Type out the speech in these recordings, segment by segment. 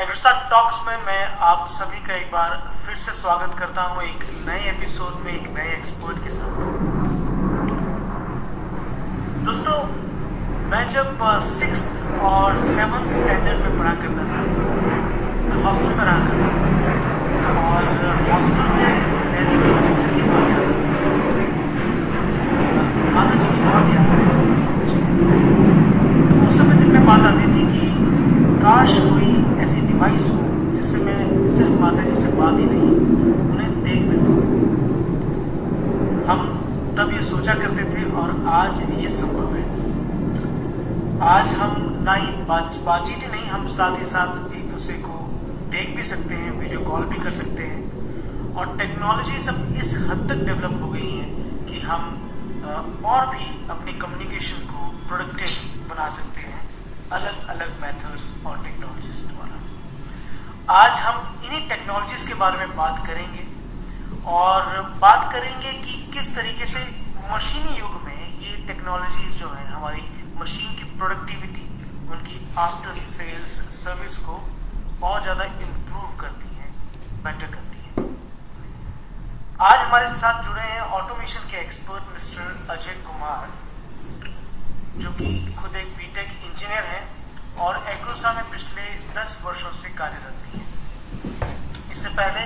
एग्रसा talks में मैं आप सभी का एक बार फिर से स्वागत करता हूँ एक नए एपिसोड में, एक नए एक्सपर्ट के साथ। दोस्तों, मैं जब सिक्स और सेवन स्टैंडर्ड में पढ़ा करता था, मैं हॉस्टल में रहा करता था, और हॉस्टल में रहते हुए मुझे घर की बहुत याद आती माता जी की बहुत याद आती थी तो उस समय दिन में बात आती थी कि काश कोई ऐसी डिवाइस हो, जिससे मैं सिर्फ़ माता जी से बात ही नहीं, उन्हें देख भी पाऊँ। हम तब ये सोचा करते थे और आज ये संभव है। आज हम ना ही बात, बातचीत ही नहीं, हम साथ ही साथ एक दूसरे को देख भी सकते हैं वीडियो कॉल भी कर सकते हैं। और टेक्नोलॉजी सब इस हद तक डेवलप हो गई है कि हम और भी अपनी कम्युनिकेशन को प्रोडक्टिव बना सकते हैं। अलग अलग मेथड्स और द्वारा आज हम इन्हीं टेक्नोलॉजीज़ के बारे में बात करेंगे और बात करेंगे कि किस तरीके से मशीनी युग में ये टेक्नोलॉजीज़ जो है, हमारी मशीन की प्रोडक्टिविटी उनकी आफ्टर सेल्स सर्विस को और ज़्यादा इम्प्रूव करती हैं बेटर करती हैं। आज हमारे साथ जुड़े हैं ऑटोमेशन के एक्सपर्ट मिस्टर अजय कुमार, जो कि खुद एक बीटेक इंजीनियर हैं और एग्रोसा में पिछले 10 वर्षों से कार्यरत भी हैं। इससे पहले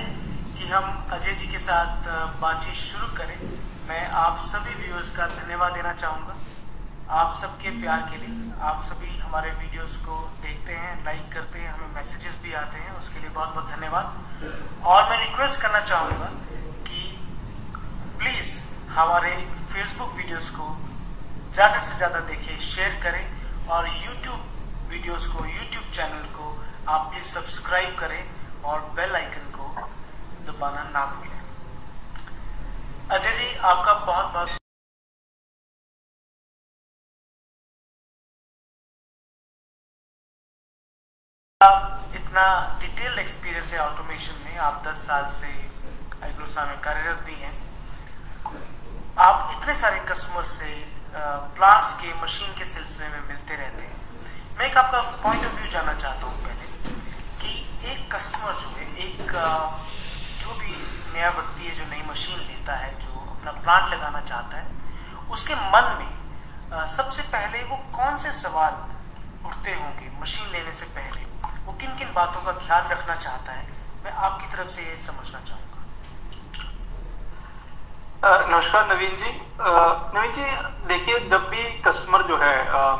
कि हम अजय जी के साथ बातचीत शुरू करें, मैं आप सभी व्यूअर्स का धन्यवाद देना चाहूँगा। आप सबके प्यार के लिए, आप सभी हमारे वीडियोस को देखते हैं लाइक करते हैं, हमें मैसेजेस भी आते हैं, उसके लिए बहुत बहुत धन्यवाद। और मैं रिक्वेस्ट करना चाहूँगा कि प्लीज़ हमारे फेसबुक वीडियोस को ज़्यादा से ज़्यादा देखें शेयर करें, और यूट्यूब वीडियोस को यूट्यूब चैनल को आप प्लीज़ सब्सक्राइब करें। और बेल आइकन को दबाना ना भूलें। अजय जी, आपका बहुत बहुत इतना एक्सपीरियंस है ऑटोमेशन में। आप 10 साल से आइग्लोसा में कार्यरत भी हैं। आप इतने सारे कस्टमर से प्लांट्स के मशीन के सिलसिले में मिलते रहते हैं। मैं एक आपका पॉइंट ऑफ़ व्यू जानना चाहता हूँ पहले। एक कस्टमर जो है, एक जो भी नया व्यक्ति है, जो नई मशीन लेता है, जो अपना प्लांट लगाना चाहता है, उसके मन में सबसे पहले वो कौन से सवाल उठते होंगे मशीन लेने से पहले? वो किन किन बातों का ख्याल रखना चाहता है? मैं आपकी तरफ़ से ये समझना चाहूँगा। नमस्कार नवीन जी। नवीन जी, देखिए, जब भी कस्टमर जो है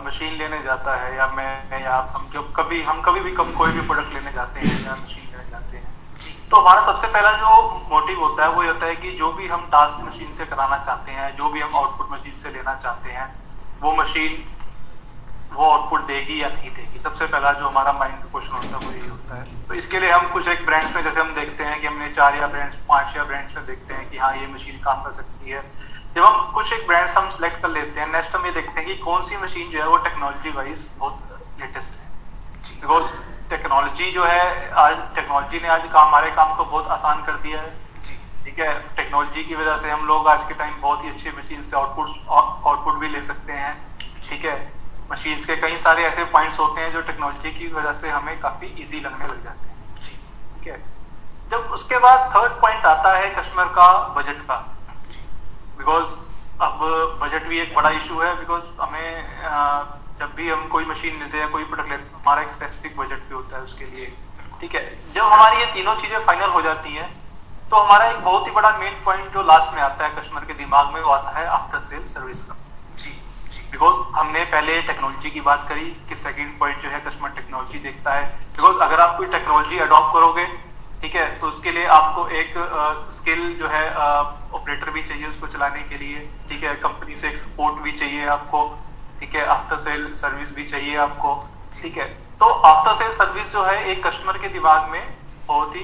मशीन लेने जाता है या मैं या हम जब कभी, हम कभी भी कम, कोई भी प्रोडक्ट लेने जाते हैं या मशीन लेने जाते हैं तो हमारा सबसे पहला जो मोटिव होता है, वो होता है कि जो भी हम टास्क मशीन से कराना चाहते हैं, जो भी हम आउटपुट मशीन से लेना चाहते हैं, वो मशीन वो आउटपुट देगी या नहीं देगी। सबसे पहला जो हमारा माइंड क्वेश्चन होता है वो यही होता है। तो इसके लिए हम कुछ एक ब्रांड्स में जैसे हम देखते हैं कि हमने चार या ब्रांड्स पाँच या ब्रांड्स में देखते हैं कि हाँ ये मशीन काम कर सकती है। जब हम कुछ एक ब्रांड्स हम सेलेक्ट कर लेते हैं नेक्स्ट हम ये देखते हैं कि कौन सी मशीन जो है वो टेक्नोलॉजी वाइज बहुत लेटेस्ट है। बिकॉज़ टेक्नोलॉजी जो है आज टेक्नोलॉजी ने आज काम हमारे काम को बहुत आसान कर दिया है। ठीक है? टेक्नोलॉजी की वजह से हम लोग आज के टाइम बहुत ही अच्छी मशीन से आउटपुट आउटपुट भी ले सकते हैं। ठीक है? मशीन्स के कई सारे ऐसे पॉइंट्स होते हैं जो टेक्नोलॉजी की वजह से हमें काफ़ी इजी लगने लग जाते हैं। ठीक है? जब उसके बाद थर्ड पॉइंट आता है कस्टमर का बजट का। बिकॉज़ अब बजट भी एक बड़ा इशू है बिकॉज़ हमें जब भी हम कोई मशीन लेते हैं कोई प्रोडक्ट लेते हैं हमारा एक स्पेसिफिक बजट भी होता है उसके लिए। ठीक है? जब हमारी ये तीनों चीज़ें फाइनल हो जाती हैं तो हमारा एक बहुत ही बड़ा मेन पॉइंट जो लास्ट में आता है कस्टमर के दिमाग में वो आता है आफ्टर सेल सर्विस का। बिकॉज़ हमने पहले टेक्नोलॉजी की बात करी कि सेकंड पॉइंट जो है कस्टमर टेक्नोलॉजी देखता है। बिकॉज़ अगर आप कोई टेक्नोलॉजी अडॉप्ट करोगे ठीक है तो उसके लिए आपको एक स्किल uh, जो है ऑपरेटर uh, भी चाहिए उसको चलाने के लिए। ठीक है कंपनी से एक सपोर्ट भी चाहिए आपको। ठीक है आफ्टर सेल सर्विस भी चाहिए आपको। ठीक है तो आफ्टर सेल सर्विस जो है एक कस्टमर के दिमाग में बहुत ही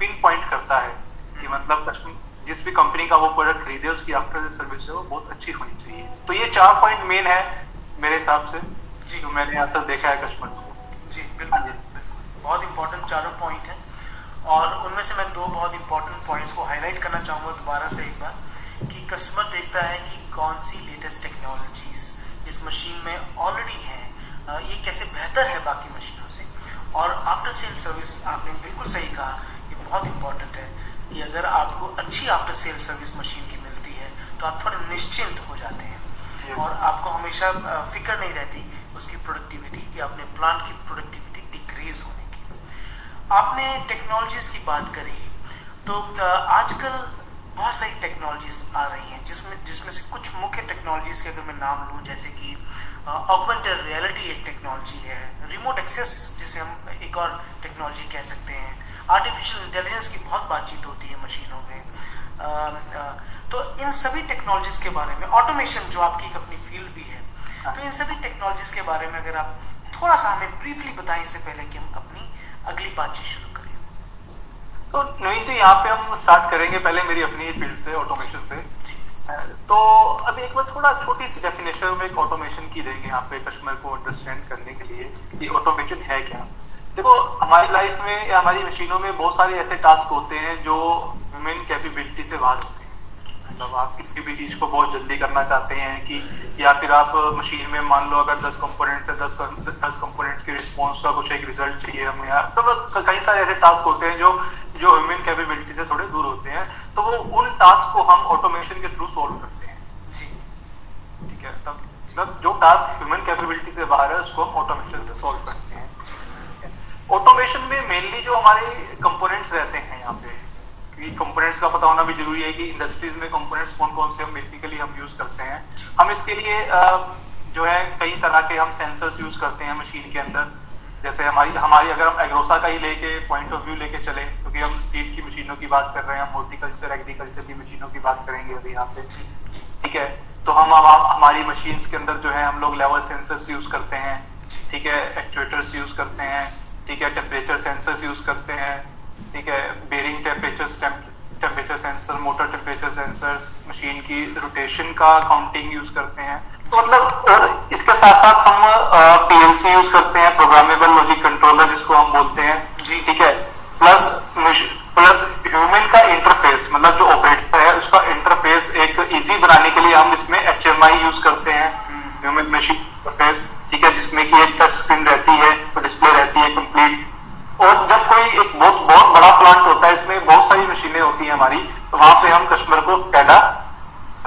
पिन पॉइंट करता है कि मतलब कस्टमर जिस भी कंपनी का वो प्रोडक्ट खरीदे उसकी आफ्टर सर्विस है वो बहुत अच्छी होनी चाहिए। तो ये चार पॉइंट मेन है मेरे हिसाब से जी। जो मैंने असल देखा है कस्टमर को। जी बिल्कुल बहुत इंपॉर्टेंट चारों पॉइंट हैं। और उनमें से मैं दो बहुत इंपॉर्टेंट पॉइंट्स को हाईलाइट करना चाहूँगा दोबारा से एक बार कि कस्टमर देखता है कि कौन सी लेटेस्ट टेक्नोलॉजीज़ इस मशीन में ऑलरेडी हैं। ये कैसे बेहतर है बाकी मशीनों से? और आफ्टर आफ्टर सेल सर्विस आपने बिल्कुल सही कहा ये बहुत इंपॉर्टेंट है। कि अगर आपको अच्छी आफ्टर सेल सर्विस मशीन की मिलती है तो आप थोड़े निश्चिंत हो जाते हैं। Yes. और आपको हमेशा फ़िक्र नहीं रहती उसकी प्रोडक्टिविटी या अपने प्लांट की प्रोडक्टिविटी डिक्रीज होने की। आपने टेक्नोलॉजीज़ की बात करी तो आजकल बहुत सारी टेक्नोलॉजीज़ आ रही हैं जिसमें जिसमें से कुछ मुख्य टेक्नोलॉजीज़ के अगर मैं नाम लूँ जैसे कि ऑगमेंटेड रियलिटी एक टेक्नोलॉजी है रिमोट एक्सेस जिसे हम एक और टेक्नोलॉजी कह सकते हैं। आर्टिफिशियल इंटेलिजेंस की बहुत बातचीत होती है मशीनों में। आ, आ, तो इन सभी टेक्नोलॉजीज़ के बारे में ऑटोमेशन जो आपकी एक अपनी फ़ील्ड भी है तो इन सभी टेक्नोलॉजीज़ के बारे में अगर आप थोड़ा सा हमें ब्रीफली बताएँ इससे पहले कि हम अपनी अगली बातचीत शुरू करें। तो नवीन जी यहाँ पे हम स्टार्ट करेंगे पहले मेरी अपनी फ़ील्ड से ऑटोमेशन से। तो अभी एक बार थोड़ा छोटी सी डेफिनेशन में एक ऑटोमेशन की देंगे यहाँ पे कस्टमर को अंडरस्टैंड करने के लिए कि ऑटोमेशन है क्या। देखो हमारी लाइफ में या हमारी मशीनों में बहुत सारे ऐसे टास्क होते हैं जो ह्यूमन कैपेबिलिटी से बाहर होते हैं। मतलब आप किसी भी चीज़ को बहुत जल्दी करना चाहते हैं कि या फिर आप मशीन में मान लो अगर 10 कंपोनेंट्स है 10 10 कंपोनेंट्स के रिस्पॉन्स का कुछ एक रिज़ल्ट चाहिए हमें यार तो कई सारे ऐसे टास्क होते हैं जो जो ह्यूमन कैपेबिलिटी से थोड़े दूर होते हैं। तो वो उन टास्क को हम ऑटोमेशन के थ्रू सोल्व करते हैं। ठीक है? तब मतलब जो टास्क ह्यूमन कैपेबिलिटी से बाहर है उसको हम ऑटोमेशन से सोल्व करते हैं ऑटोमेशन में मेनली जो हमारे कंपोनेंट्स रहते हैं यहाँ पे क्योंकि कंपोनेंट्स का पता होना भी ज़रूरी है कि इंडस्ट्रीज़ में कंपोनेंट्स कौन कौन से हम बेसिकली हम यूज़ करते हैं। हम इसके लिए जो है कई तरह के हम सेंसर्स यूज़ करते हैं मशीन के अंदर। जैसे हमारी हमारी अगर हम एग्रोसा का ही लेके पॉइंट ऑफ़ व्यू लेके चले क्योंकि हम सीड की मशीनों की बात कर रहे हैं हम हॉर्टिकल्चर एग्रीकल्चर की मशीनों की बात करेंगे अभी यहाँ पे। ठीक है? तो हम हमारी मशीन के अंदर जो है हम लोग लेवल सेंसर्स यूज़ करते हैं। ठीक है? एक्चुएटर्स यूज़ करते हैं। ठीक है टेम्परेचर सेंसर्स यूज़ करते हैं ठीक है bearing temperature temperature sensor motor temperature sensors machine की रोटेशन का काउंटिंग यूज़ करते हैं। तो मतलब और इसके साथ साथ हम पीएलसी यूज़ करते हैं प्रोग्रामेबल लॉजिक कंट्रोलर जिसको हम बोलते हैं। जी ठीक है। प्लस प्लस ह्यूमन का इंटरफेस मतलब जो ऑपरेटर है उसका इंटरफेस एक इजी बनाने के लिए हम इसमें एचएमआई यूज़ करते हैं। ह्यूमन मशीन इंटरफेस ठीक है जिसमें कि एक टच स्क्रीन रहती है तो डिस्प्ले रहती है कंप्लीट और जब कोई एक बहुत बहुत बड़ा प्लांट होता है इसमें बहुत सारी मशीनें होती हैं हमारी तो वहाँ पे हम कस्टमर को स्कैडा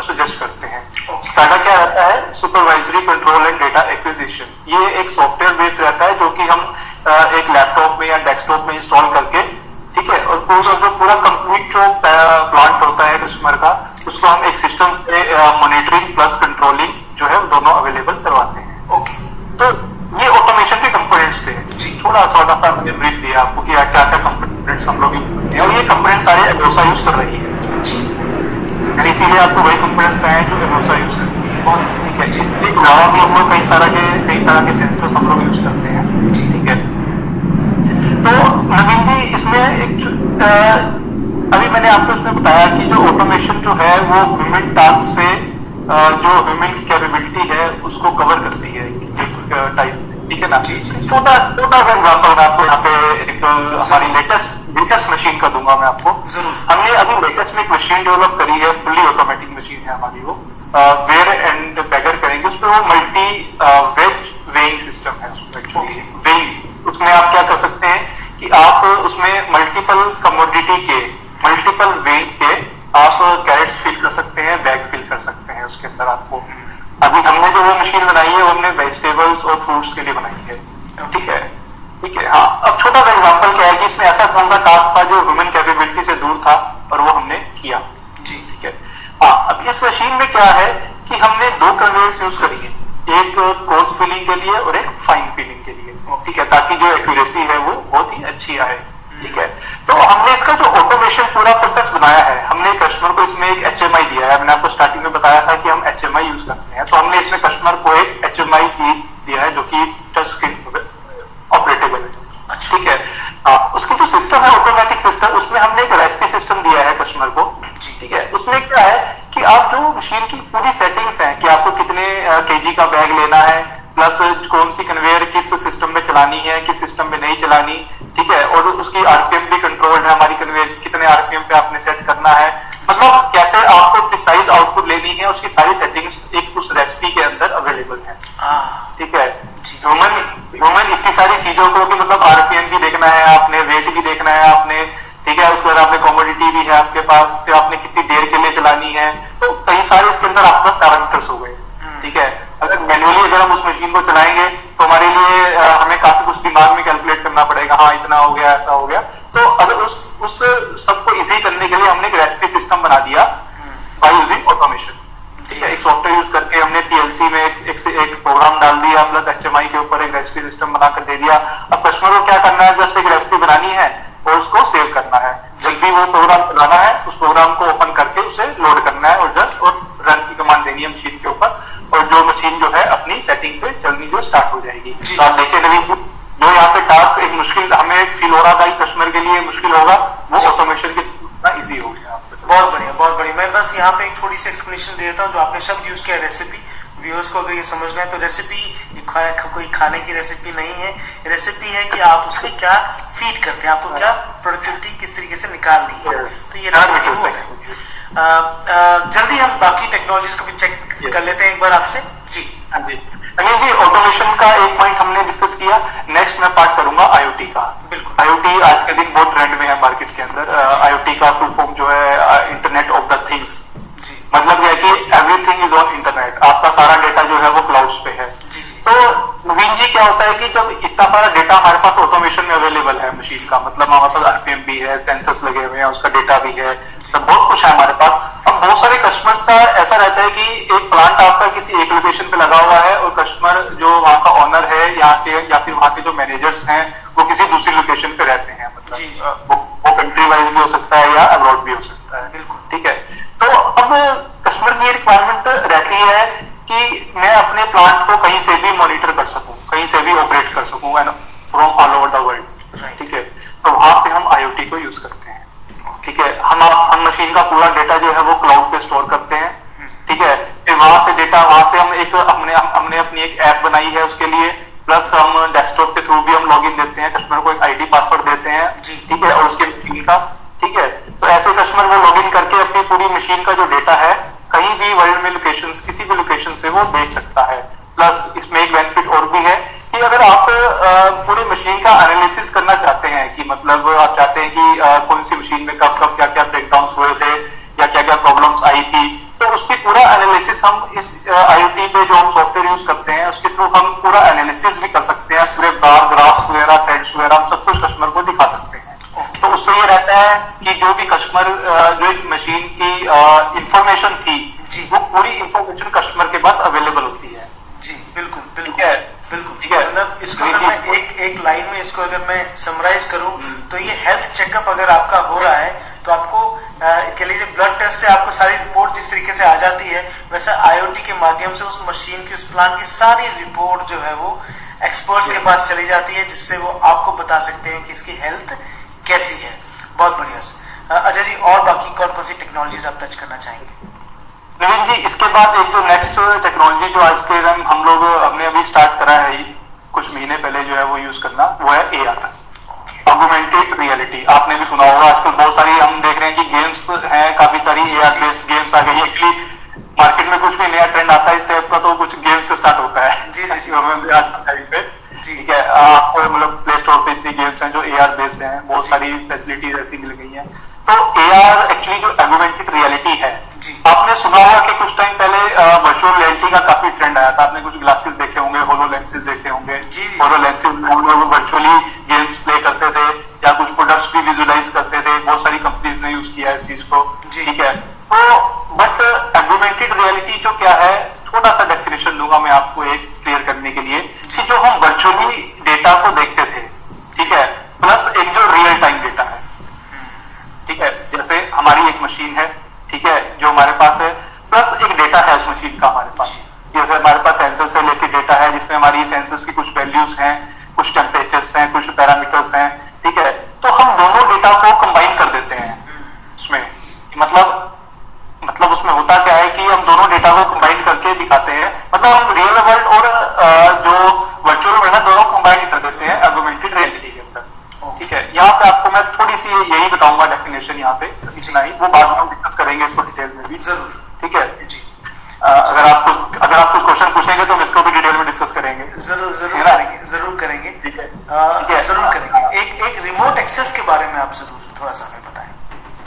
सजेस्ट करते हैं. स्कैडा क्या रहता है? Supervisory control and data acquisition ये एक सॉफ्टवेयर बेस्ड रहता है जो कि हम एक लैपटॉप में या डेस्कटॉप में इंस्टॉल करके ठीक है और पूरा जो पूरा कंप्लीट जो प्लांट होता है कस्टमर का उसको हम एक सिस्टम मॉनिटरिंग प्लस कंट्रोलिंग जो है दोनों अवेलेबल हम लोग और ये कंपोनेंट सारे एडोसा यूज़ कर रही है। इसीलिए आपको वही कंपोनेंट बताया जो एडोसा यूज़ करती है। ठीक है, इसके अलावा भी हम कई सारा के, कई तरह के सेंसर्स हम लोग यूज़ करते हैं। ठीक है? तो नवीन जी, इसमें एक अभी मैंने आपको इसमें बताया कि जो ऑटोमेशन जो है, वो ह्यूमन टास्क से जो ह्यूमन की कैपेबिलिटी है, उसको कवर करती है टाइप ठीक है ना? छोटा छोटा सा एग्ज़ाम्पल मैं आपको यहाँ पे एक हमारी लेटेस्ट लेटेस्ट मशीन का दूँगा मैं आपको। हमने अभी लेटेस्ट में एक मशीन डेवलप करी है फुल्ली ऑटोमेटिक मशीन है हमारी वो। वेयर एंड बैगर करेंगे उसमें वो मल्टी वेज वेइंग सिस्टम है वेइंग उसमें आप क्या कर सकते हैं कि आप उसमें मल्टीपल कमोडिटी के मल्टीपल वेइंग के आप कैरेट्स फिल कर सकते हैं बैग फिल कर सकते हैं उसके अंदर आपको। अभी हमने जो वो मशीन बनाई है वो हमने वेजिटेबल्स और फ्रूट्स के लिए बनाई है ठीक है ठीक है हाँ अब छोटा सा एग्जांपल क्या है कि इसमें ऐसा कौन सा टास्क था जो ह्यूमन कैपेबिलिटी से दूर था और वो हमने किया? जी। ठीक है। हाँ अब इस मशीन में क्या है कि हमने दो कन्वेयर्स यूज़ करी है। एक कोर्स फिलिंग के लिए और एक फाइन फिलिंग के लिए। ठीक है ताकि जो एक्यूरेसी है वो बहुत ही अच्छी आए। ठीक है। तो हमने इसका जो ऑटोमेशन पूरा प्रोसेस बनाया है हमने कस्टमर को इसमें एक एच दिया है। मैंने आपको स्टार्टिंग में बताया था कि हम एच यूज़ करते हैं। तो हमने इसमें कस्टमर को एक एच की दिया है जो कि टच स्क्रीन ऑपरेटेबल है अच्छा। ठीक है आ, उसकी जो सिस्टम है ऑटोमेटिक सिस्टम उसमें हमने एक रेसिपी सिस्टम दिया है कस्टमर को। ठीक है? उसमें क्या है कि आप जो मशीन की पूरी सेटिंग्स हैं कि आपको कितने केजी का बैग लेना है प्लस कौन सी कन्वेयर किस सिस्टम में चलानी है किस सिस्टम में नहीं चलानी ठीक है? और उसकी आरपीएम भी कंट्रोल है हमारी कन्वेयर कितने आरपीएम पे आपने सेट करना है। मतलब कैसे आपको प्रिसाइज आउटपुट लेनी है उसकी सारी सेटिंग्स एक उस रेसिपी के अंदर अवेलेबल है। ठीक है? ह्यूमन ह्यूमन इतनी सारी चीज़ों को कि मतलब आरपीएम भी देखना है फास्ट पे आपने कितनी देर के लिए चलानी है तो कई सारे इसके अंदर आपके पास पैरामीटर्स हो गए। ठीक है? अगर मैनुअली अगर हम उस मशीन को चलाएँगे तो हमारे लिए हमें काफ़ी कुछ दिमाग में कैलकुलेट करना पड़ेगा हाँ इतना हो गया ऐसा हो गया। तो अगर उस उस सबको इजी करने के लिए हमने एक रेसिपी सिस्टम बना दिया बाय यूजिंग ऑटोमेशन ठीक है? एक सॉफ्टवेयर यूज़ करके हमने पीएलसी में एक, एक, एक प्रोग्राम डाल दिया प्लस एचएमआई के ऊपर एक रेसिपी सिस्टम बनाकर दे दिया। अब कस्टमर को क्या करना है? जस्ट एक रेसिपी बनानी है और उसको सेव करना है। जब भी वो प्रोग्राम एक्सप्लेनेशन दे देता हूँ जो आपने शब्द यूज़ किया रेसिपी व्यूअर्स को अगर ये समझना है तो रेसिपी कोई खाने की रेसिपी नहीं है। रेसिपी है कि आप उसमें क्या फ़ीड करते हैं आपको क्या प्रोडक्टिविटी किस तरीके से निकालनी है। तो ये हाँ, रेसिपी है आ, आ, जल्दी हम बाकी टेक्नोलॉजीज़ को भी चेक कर लेते हैं एक बार आपसे। जी। हाँ अनिल जी ऑटोमेशन का एक पॉइंट हमने डिस्कस किया। नेक्स्ट मैं पार्ट करूँगा आईओटी का। बिल्कुल। आईओटी आज के दिन बहुत ट्रेंड में है मार्केट के अंदर। आईओटी का फुल फॉर्म जो है इंटरनेट ऑफ़ द थिंग्स मतलब यह है कि एवरीथिंग इज़ ऑन इंटरनेट आपका सारा डेटा जो है वो क्लाउड्स पे है। तो नवीन जी क्या होता है कि जब इतना सारा डेटा हमारे पास ऑटोमेशन में अवेलेबल है मशीन का मतलब हमारे पास आरपीएम भी है सेंसर्स लगे हुए हैं उसका डेटा भी है सब बहुत कुछ है हमारे पास। अब बहुत सारे कस्टमर्स का ऐसा रहता है कि एक प्लांट आपका किसी एक लोकेशन पे लगा हुआ है और कस्टमर जो वहाँ का ऑनर है यहाँ के या फिर वहाँ के जो मैनेजर्स हैं वो किसी दूसरी लोकेशन पे रहते हैं। मतलब। वो, कंट्री वाइज भी हो सकता है या अब्रॉड भी हो सकता है। बिल्कुल। ठीक है? अब कस्टमर की रिक्वायरमेंट रहती है कि मैं अपने प्लांट को कहीं से भी मॉनिटर कर सकूँ कहीं से भी ऑपरेट कर सकूँ and from all over the world ठीक है? तो वहाँ पे हम आईओटी को यूज़ करते हैं ठीक है? हम हम मशीन का पूरा डेटा जो है वो क्लाउड पे स्टोर करते हैं ठीक है? फिर वहाँ से डेटा वहाँ से हम एक हमने हम, हमने अपनी एक ऐप बनाई है उसके लिए प्लस हम डेस्कटॉप के थ्रू भी हम लॉगिन देते हैं कस्टमर को एक आईडी पासवर्ड देते हैं ठीक है? और उसके मशीन का ठीक है? तो ऐसे कस्टमर वो लॉगिन करके अपनी पूरी मशीन का जो डेटा है, कहीं भी वर्ल्ड में लोकेशन किसी भी लोकेशन से वो भेज सकता है। प्लस इसमें एक बेनिफिट और भी है कि अगर आप पूरी मशीन का एनालिसिस करना चाहते हैं कि मतलब आप चाहते हैं कि कौन सी मशीन में कब कब क्या क्या ब्रेकडाउन हुए थे या क्या क्या प्रॉब्लम्स आई थी तो उसकी पूरा एनालिसिस हम इस आईओटी पे जो हम सॉफ्टवेयर यूज़ करते हैं, उसके थ्रू हम पूरा एनालिसिस भी कर सकते हैं पूरे बार ग्राफ्स वगैरह थ्रेड्स वगैरह, हम सब कुछ कस्टमर को दिखा सकते हैं तो उससे ये रहता है कि जो भी कस्टमर जो एक मशीन की इंफॉर्मेशन थी जी। वो पूरी इंफॉर्मेशन कस्टमर के पास अवेलेबल होती है जी बिल्कुल बिल्कुल है। बिल्कुल ठीक है। मतलब इसको अगर मैं एक एक लाइन में इसको अगर मैं समराइज करूँ तो ये हेल्थ चेकअप अगर आपका हो रहा है तो आपको अ, कह लीजिए ब्लड टेस्ट से आपको सारी रिपोर्ट जिस तरीके से आ जाती है वैसे आईओटी के माध्यम से उस मशीन की उस प्लांट की सारी रिपोर्ट जो है वो एक्सपर्ट्स के पास चली जाती है जिससे वो आपको बता सकते हैं कि इसकी हेल्थ कैसी है बहुत बढ़िया अ, अजय जी और बाकी कौन कौन सी टेक्नोलॉजीज़ आप टच करना चाहेंगे? नवीन जी इसके बाद एक जो नेक्स्ट टेक्नोलॉजी जो आज के दिन हम लोग हमने अभी स्टार्ट करा है कुछ महीने पहले जो है वो यूज़ करना वो है ए आर ऑगुमेंटेड रियलिटी आपने भी सुना होगा आजकल बहुत सारी हम देख रहे हैं कि गेम्स हैं काफ़ी सारी ए आर बेस्ड गेम्स आ गई एक्चुअली मार्केट में कुछ भी नया ट्रेंड आता है इस टाइप का तो कुछ गेम से स्टार्ट होता है। जी, जी, जी। हमें आज के टाइम पे। जी। ठीक है आपको मतलब प्ले स्टोर पे इतनी गेम्स हैं जो ए आर बेस्ड हैं बहुत सारी फैसिलिटीज़ ऐसी मिल गई हैं। तो ए आर एक्चुअली जो एगुमेंटेड रियलिटी है। आपने सुना होगा कि कुछ टाइम पहले वर्चुअल रियलिटी का काफ़ी ट्रेंड आया था। आपने कुछ ग्लासेस देखे होंगे होलो लेंसेज देखे होंगे। होलो लेंसेज में हम लोग वर्चुअली गेम्स प्ले करते थे या कुछ प्रोडक्ट्स भी विजुलाइज करते थे। बहुत सारी कंपनीज़ ने यूज़ किया इस चीज़ को। ठीक है? तो बट एगुमेंटेड रियलिटी जो क्या है थोड़ा सा डेफिनेशन दूँगा मैं आपको एक क्लियर करने के लिए कि जो हम वर्चुअली डेटा को देखते थे ठीक है? प्लस एक जो रियल टाइम हमारी एक मशीन है, ठीक है, जो हमारे पास है। प्लस एक डेटा है उस मशीन का हमारे पास। जैसे हमारे पास सेंसर से लेके डेटा है, जिसमें हमारी सेंसर्स की कुछ वैल्यूज़ हैं, कुछ टेम्परेचर्स हैं, कुछ पैरामीटर्स हैं, ठीक है। तो हम दोनों डेटा को कंबाइन कर देते हैं उसमें। मतलब मतलब उसमें होता क्या है कि हम दोनों डेटा को कंबाइन करके दिखाते हैं। मतलब हम रियल वर्ल्ड और अ, जो वर्चुअल वर्ल्ड है दोनों कंबाइन कर देते हैं एगुमेंटेड रियलिटी के अंदर ठीक है यहाँ पे मैं यही बताऊँगा डेफिनेशन यहाँ पे इतना ही वो बाद में हम डिस्कस करेंगे इसको डिटेल में भी। ज़रूर। ठीक है? जी। अ, अगर आप कुछ अगर आप कुछ क्वेश्चन पूछेंगे तो हम इसको भी डिटेल में डिस्कस करेंगे। ज़रूर ज़रूर करेंगे ज़रूर करेंगे। ठीक है। ज़रूर करेंगे। एक एक रिमोट एक्सेस के बारे में आप ज़रूर थोड़ा सा हमें बताएँ।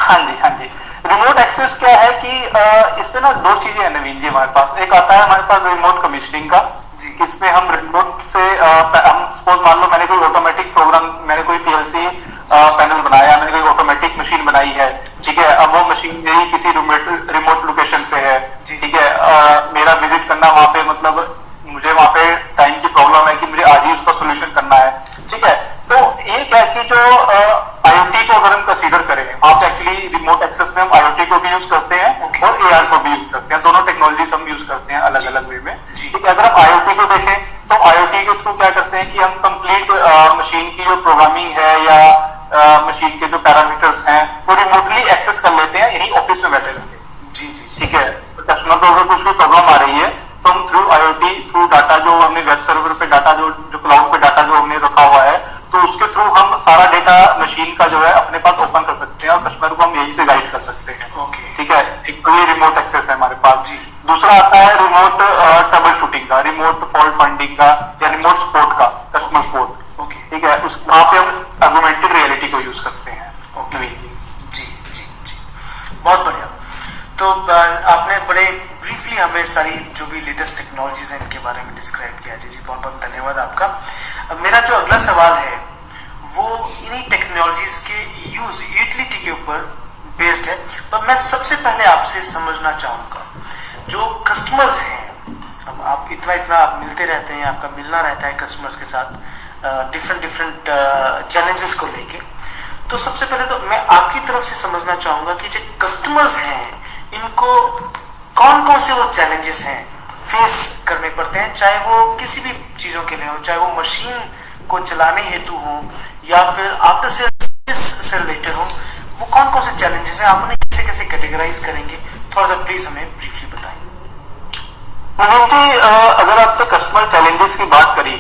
हाँ जी हाँ जी। रिमोट एक्सेस क्या है कि इस पे ना दो चीज़ें हैं नवीन जी हमारे पास। एक आता है हमारे पास रिमोट कमीशनिंग का इसमें हम रिमोट से हम सपोज़ मान लो मैंने कोई ऑटोमेटिक प्रोग्राम मैंने कोई पीएलसी पैनल बनाया मैंने कोई ऑटोमेटिक मशीन बनाई है। ठीक है अब वो मशीन मेरी किसी रिमोट लोकेशन पे है। ठीक है मेरा विज़िट करना वहाँ पे मतलब मुझे वहाँ पे टाइम की प्रॉब्लम है कि मुझे आज ही उसका सोल्यूशन करना है। ठीक है तो ये क्या है कि जो आईओटी को अगर हम कंसीडर करें आप एक्चुअली रिमोट एक्सेस में हम आईओटी को भी यूज़ करते हैं और एआर को भी यूज़ करते हैं। दोनों टेक्नोलॉजी हम यूज़ करते हैं अलग अलग वे में। ठीक है अगर हम आईओटी को देखें तो आईओटी के थ्रू क्या करते हैं कि हम कंप्लीट मशीन की जो प्रोग्रामिंग है या मशीन के जो पैरामीटर्स हैं वो रिमोटली एक्सेस कर लेते हैं यही ऑफ़िस में बैठे रहते जी जी ठीक है कस्टमर को अगर कुछ भी प्रॉब्लम आ रही है तो हम थ्रू आईओटी थ्रू डाटा जो हमने वेब सर्वर पे डाटा जो जो क्लाउड पे डाटा जो हमने रखा हुआ है तो उसके थ्रू हम सारा डेटा मशीन का जो है अपने पास ओपन कर सकते हैं और कस्टमर को हम यही से गाइड कर सकते हैं okay. ठीक है एक तो ये रिमोट एक्सेस है हमारे पास जी दूसरा आता है रिमोट ट्रबल शूटिंग का रिमोट मिलते रहते हैं, आपका मिलना रहता है कस्टमर्स के साथ डिफरेंट डिफरेंट चैलेंजेस को लेके। तो सबसे पहले तो मैं आपकी तरफ़ से समझना चाहूँगा कि जो कस्टमर्स हैं, इनको कौन कौन से वो चैलेंजेस हैं फेस करने पड़ते हैं? चाहे वो किसी भी चीज़ों के लिए हो, चाहे वो मशीन को चलाने हेतु हो, या फिर आफ्टर सेल्स से रिलेटेड हो, वो कौन कौन से चैलेंजेस हैं? आप उन्हें कैसे कैसे कैटेगराइज करेंगे? थोड़ा सा प्लीज़ हमें जी अगर आप तो कस्टमर चैलेंजेस की बात करी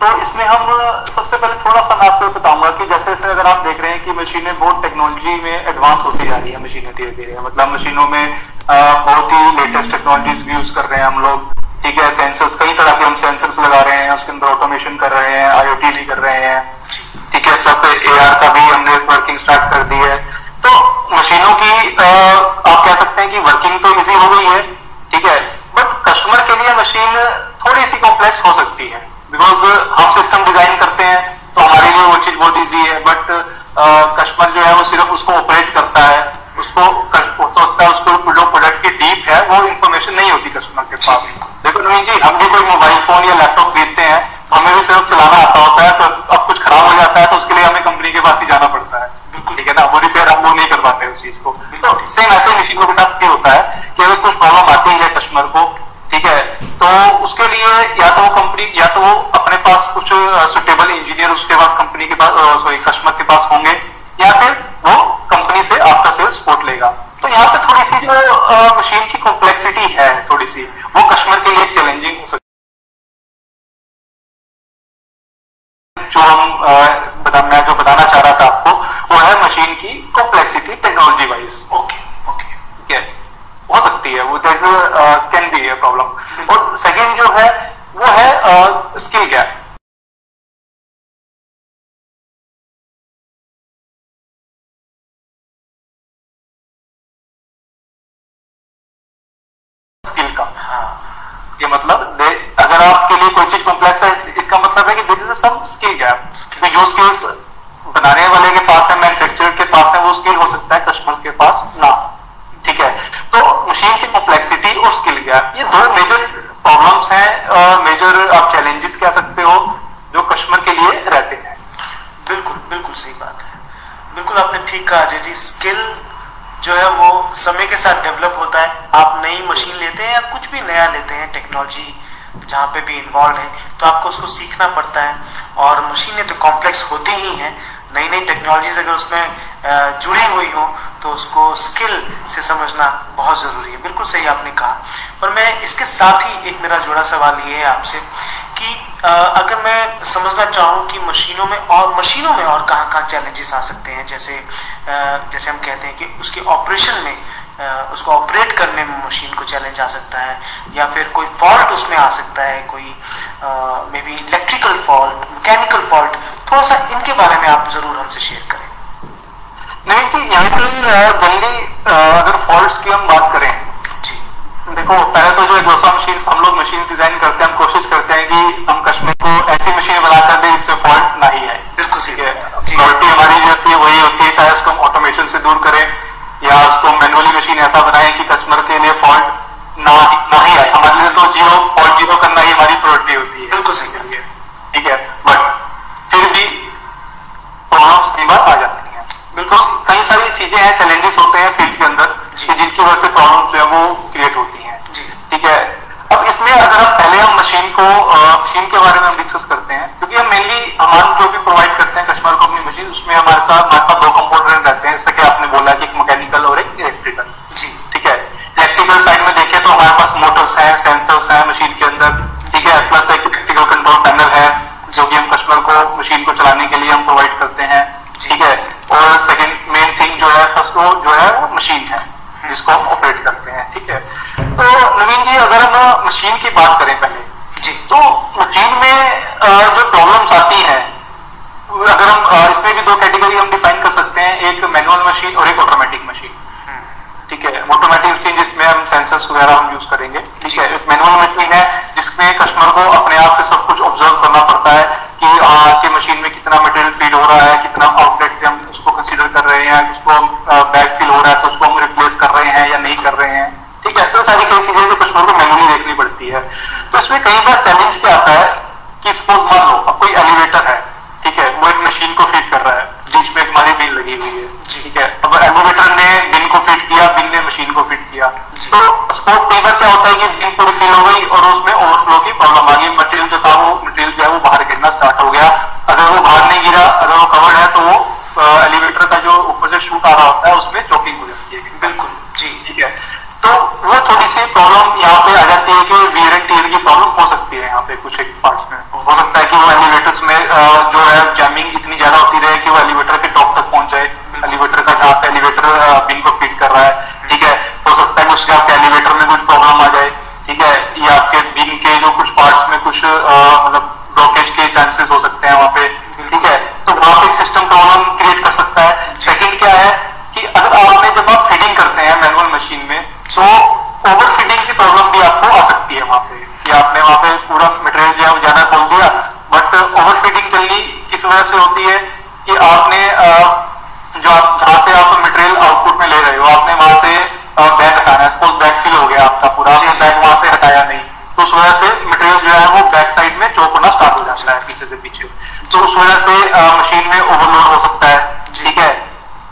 तो इसमें हम सबसे पहले थोड़ा सा मैं आपको बताऊँगा कि जैसे जैसे अगर आप देख रहे हैं कि मशीनें बहुत टेक्नोलॉजी में एडवांस होती जा रही है, मशीनें धीरे धीरे। मतलब मशीनों में बहुत ही लेटेस्ट टेक्नोलॉजीज़ भी यूज़ कर रहे हैं हम लोग। ठीक है सेंसर्स कई तरह के हम सेंसर्स लगा रहे हैं, उसके अंदर ऑटोमेशन कर रहे हैं आईओटी भी कर रहे हैं। ठीक है सब ए का भी हमने वर्किंग स्टार्ट कर दी है। तो मशीनों की आप कह सकते हैं कि वर्किंग तो इजी हो गई है। ठीक है कस्टमर के लिए मशीन थोड़ी सी कॉम्प्लेक्स हो सकती है। बिकॉज़ हम सिस्टम डिज़ाइन करते हैं तो हमारे लिए वो चीज़ बहुत ईजी है। बट कस्टमर जो है वो सिर्फ़ उसको ऑपरेट करता है। उसको सोचता है उसको जो प्रोडक्ट की डीप है, वो इन्फॉर्मेशन नहीं होती कस्टमर के पास। देखो नवीन जी, हम भी कोई मोबाइल फ़ोन या लैपटॉप खरीदते हैं तो हमें भी सिर्फ़ चलाना आता होता है तो अब कुछ खराब हो जाता है तो उसके लिए हमें कंपनी के पास ही जाना पड़ता है। ठीक है ना? वो रिपेयर हम लोग नहीं कर पाते उस चीज़ को। तो सेम ऐसे मशीनों के साथ क्या होता है कि अगर कुछ प्रॉब्लम आती है कस्टमर को तो उसके लिए या तो वो कंपनी या तो वो अपने पास कुछ सुटेबल इंजीनियर उसके पास कंपनी के पास सॉरी कस्टमर के पास होंगे या फिर वो कंपनी से आपका सेल्स सपोर्ट लेगा। तो यहाँ से थोड़ी सी जो मशीन की कॉम्प्लेक्सिटी है थोड़ी सी वो कस्टमर के लिए चैलेंजिंग हो सकती जो हम बता, मैं जो बताना चाह रहा था आपको वो है मशीन की complexity technology wise okay okay ठीक है? हो सकती है वो कैन बी ए प्रॉब्लम और सेकेंड जो है वो है स्किल गैप स्किल का। ये मतलब अगर आपके लिए कोई चीज़ कॉम्प्लेक्स है इसका मतलब है कि this is some skill gap जो स्किल्स बनाने वाले के पास है मैन्युफैक्चरर के पास है वो स्किल हो सकता है कस्टमर के पास ना ठीक है तो मशीन की कॉम्प्लेक्सिटी और स्किल गैप ये दो मेजर प्रॉब्लम्स हैं मेजर आप चैलेंजेस कह सकते हो, जो कस्टमर के लिए रहते हैं। बिल्कुल बिल्कुल सही बात है। बिल्कुल आपने ठीक कहा अजय जी। स्किल जो है वो समय के साथ डेवलप होता है। आप नई मशीन लेते हैं या कुछ भी नया लेते हैं टेक्नोलॉजी जहाँ पे भी इन्वॉल्व है तो आपको उसको सीखना पड़ता है। और मशीनें तो कॉम्प्लेक्स होती ही हैं। नई नई टेक्नोलॉजीज़ अगर उसमें जुड़ी हुई हो तो उसको स्किल से समझना बहुत ज़रूरी है। बिल्कुल सही आपने कहा। पर मैं इसके साथ ही एक मेरा जुड़ा सवाल ये है आपसे कि अगर मैं समझना चाहूँ कि मशीनों में और, मशीनों में और कहाँ कहाँ चैलेंजेस आ सकते हैं, जैसे जैसे हम कहते हैं कि उसके ऑपरेशन में उसको ऑपरेट करने में मशीन को चैलेंज आ सकता है, या फिर कोई फॉल्ट उसमें आ सकता है, कोई maybe electrical fault mechanical fault थोड़ा सा इनके बारे में आप ज़रूर हमसे शेयर करें। नहीं कि यहाँ पर जनरली अगर फॉल्ट्स की हम बात करें। देखो पहले तो जो एग्जॉस्ट मशीन हम लोग मशीन डिज़ाइन करते हैं हम कोशिश करते हैं कि हम कश्मीर को ऐसी मशीन बनाकर दे जिसमें फॉल्ट ना ही है बिल्कुल ठीक है? हमारी जो होती है वही होती है चाहे उसको हम ऑटोमेशन से दूर करें या उसको मैनुअली मशीन ऐसा बनाएँ कि कस्टमर के लिए फॉल्ट ना ना ही आए हमारे लिए तो ज़ीरो फॉल्ट ज़ीरो करना ही हमारी प्रायोरिटी होती है बिल्कुल सही कहिए ठीक है बट फिर भी प्रॉब्लम्स कई बार आ जाती हैं बिल्कुल तो कई चीज़ें हैं चैलेंजेस होते हैं फ़ील्ड के अंदर जिनकी वजह से प्रॉब्लम जो है वो क्रिएट होती हैं। ठीक है? अब इसमें अगर हम पहले हम मशीन को मशीन के बारे में हम डिस्कस करते हैं क्योंकि हम मेनली हम जो भी प्रोवाइड करते हैं कस्टमर को अपनी मशीन उसमें हमारे साथ हमारे पास दो कंपोनेंट रहते हैं जैसे कि आपने बोला कि एक मैकेनिकल और एक इलेक्ट्रिकल जी। ठीक है? इलेक्ट्रिकल साइड में देखें तो हमारे पास मोटर्स हैं सेंसर्स हैं मशीन के अंदर। ठीक है? प्लस एक इलेक्ट्रिकल कंट्रोल पैनल है जो कि हम कस्टमर को मशीन को चलाने के लिए हम प्रोवाइड करते हैं। ठीक है? और है वो जो है वो मशीन है जिसको हम ऑपरेट करते हैं ठीक है? तो नवीन जी अगर हम मशीन की बात करें पहले जी। तो मशीन में जो प्रॉब्लम्स आती हैं अगर हम इसमें भी दो कैटेगरी हम डिफाइन कर सकते हैं एक मैनुअल मशीन और एक ऑटोमेटिक मशीन ठीक है? ऑटोमेटिक मशीन जिसमें हम सेंसर्स वगैरह हम यूज़ करेंगे ठीक है? एक मैनुअल मशीन है जिसमें कस्टमर को अपने आप से सब कुछ ऑब्ज़र्व करना पड़ता है कि आपके मशीन में कितना मटेरियल फ़ीड हो रहा है कितना आउटलेट पे हम उसको कंसीडर कर रहे हैं उसको हम बैक फील हो रहा है तो उसको हम रिप्लेस कर रहे हैं या नहीं कर रहे हैं। ठीक है तो सारी कई चीज़ें जो कस्टमर को मैनुअली देखनी पड़ती है। तो इसमें कई बार चैलेंज क्या आता है कि सपोज़ मान लो अब कोई एलिवेटर है ठीक है वो एक मशीन को फ़ीड कर रहा है बीच में एक हमारी बिल लगी हुई है ठीक है अब एलिवेटर ने बिन को फ़ीड किया बिन ने मशीन को फ़ीड किया। तो सपोज़ कई बार क्या होता है कि बिन पूरी फिल हो गई और उसमें ओवरफ्लो की प्रॉब्लम आ गई मटेरियल जो था वो मटेरियल जो है वो बाहर गिरना स्टार्ट हो गया अगर वो बाहर नहीं गिरा अगर वो कवर्ड है तो वो एलिवेटर का जो ऊपर से शूट आ रहा होता है उसमें चौकिंग हो जाती है बिल्कुल जी ठीक है तो वो थोड़ी सी प्रॉब्लम यहाँ पे आ जाती है कि वियर एंड टीयर की प्रॉब्लम हो सकती है यहाँ पे कुछ एक पार्ट्स में। हो सकता है कि वो एलिवेटर्स में जो है जैमिंग इतनी ज़्यादा होती रहे कि वो एलिवेटर के टॉप तक पहुँच जाए। एलिवेटर का जहाँ से एलिवेटर बिन को फ़ीड कर रहा है। ठीक है? हो सकता है कि उसके आपके एलिवेटर में कुछ प्रॉब्लम आ जाए। ठीक है? या आपके बिन के जो कुछ पार्ट्स में कुछ मतलब ब्लॉकेज के चांसेस हो सकते हैं वहाँ पे। ठीक है? तो वहाँ पे सिस्टम प्रॉब्लम क्रिएट कर सकता है। सेकेंड क्या है कि अगर आप फीडिंग करते हैं मैनुअल मशीन में तो ओवर फीडिंग की प्रॉब्लम भी आपको आ सकती है वहाँ पे। कि आपने वहाँ पे पूरा मटेरियल जो है ज़्यादा खोल दिया बट ओवर फीडिंग जल्दी किस वजह से होती है कि आपने जो आप, जहाँ से आप मटेरियल आउटपुट में ले रहे हो, आपने वहाँ से बैग हटाना है। सपोज़ बैग फिल हो गया आपका पूरा, आपने बैग वहाँ से हटाया नहीं तो उस वजह से मटेरियल जो है वो बैक साइड में चौक होना स्टार्ट हो जाता है, पीछे से पीछे। तो उस वजह से मशीन में ओवरलोड हो सकता है। ठीक है?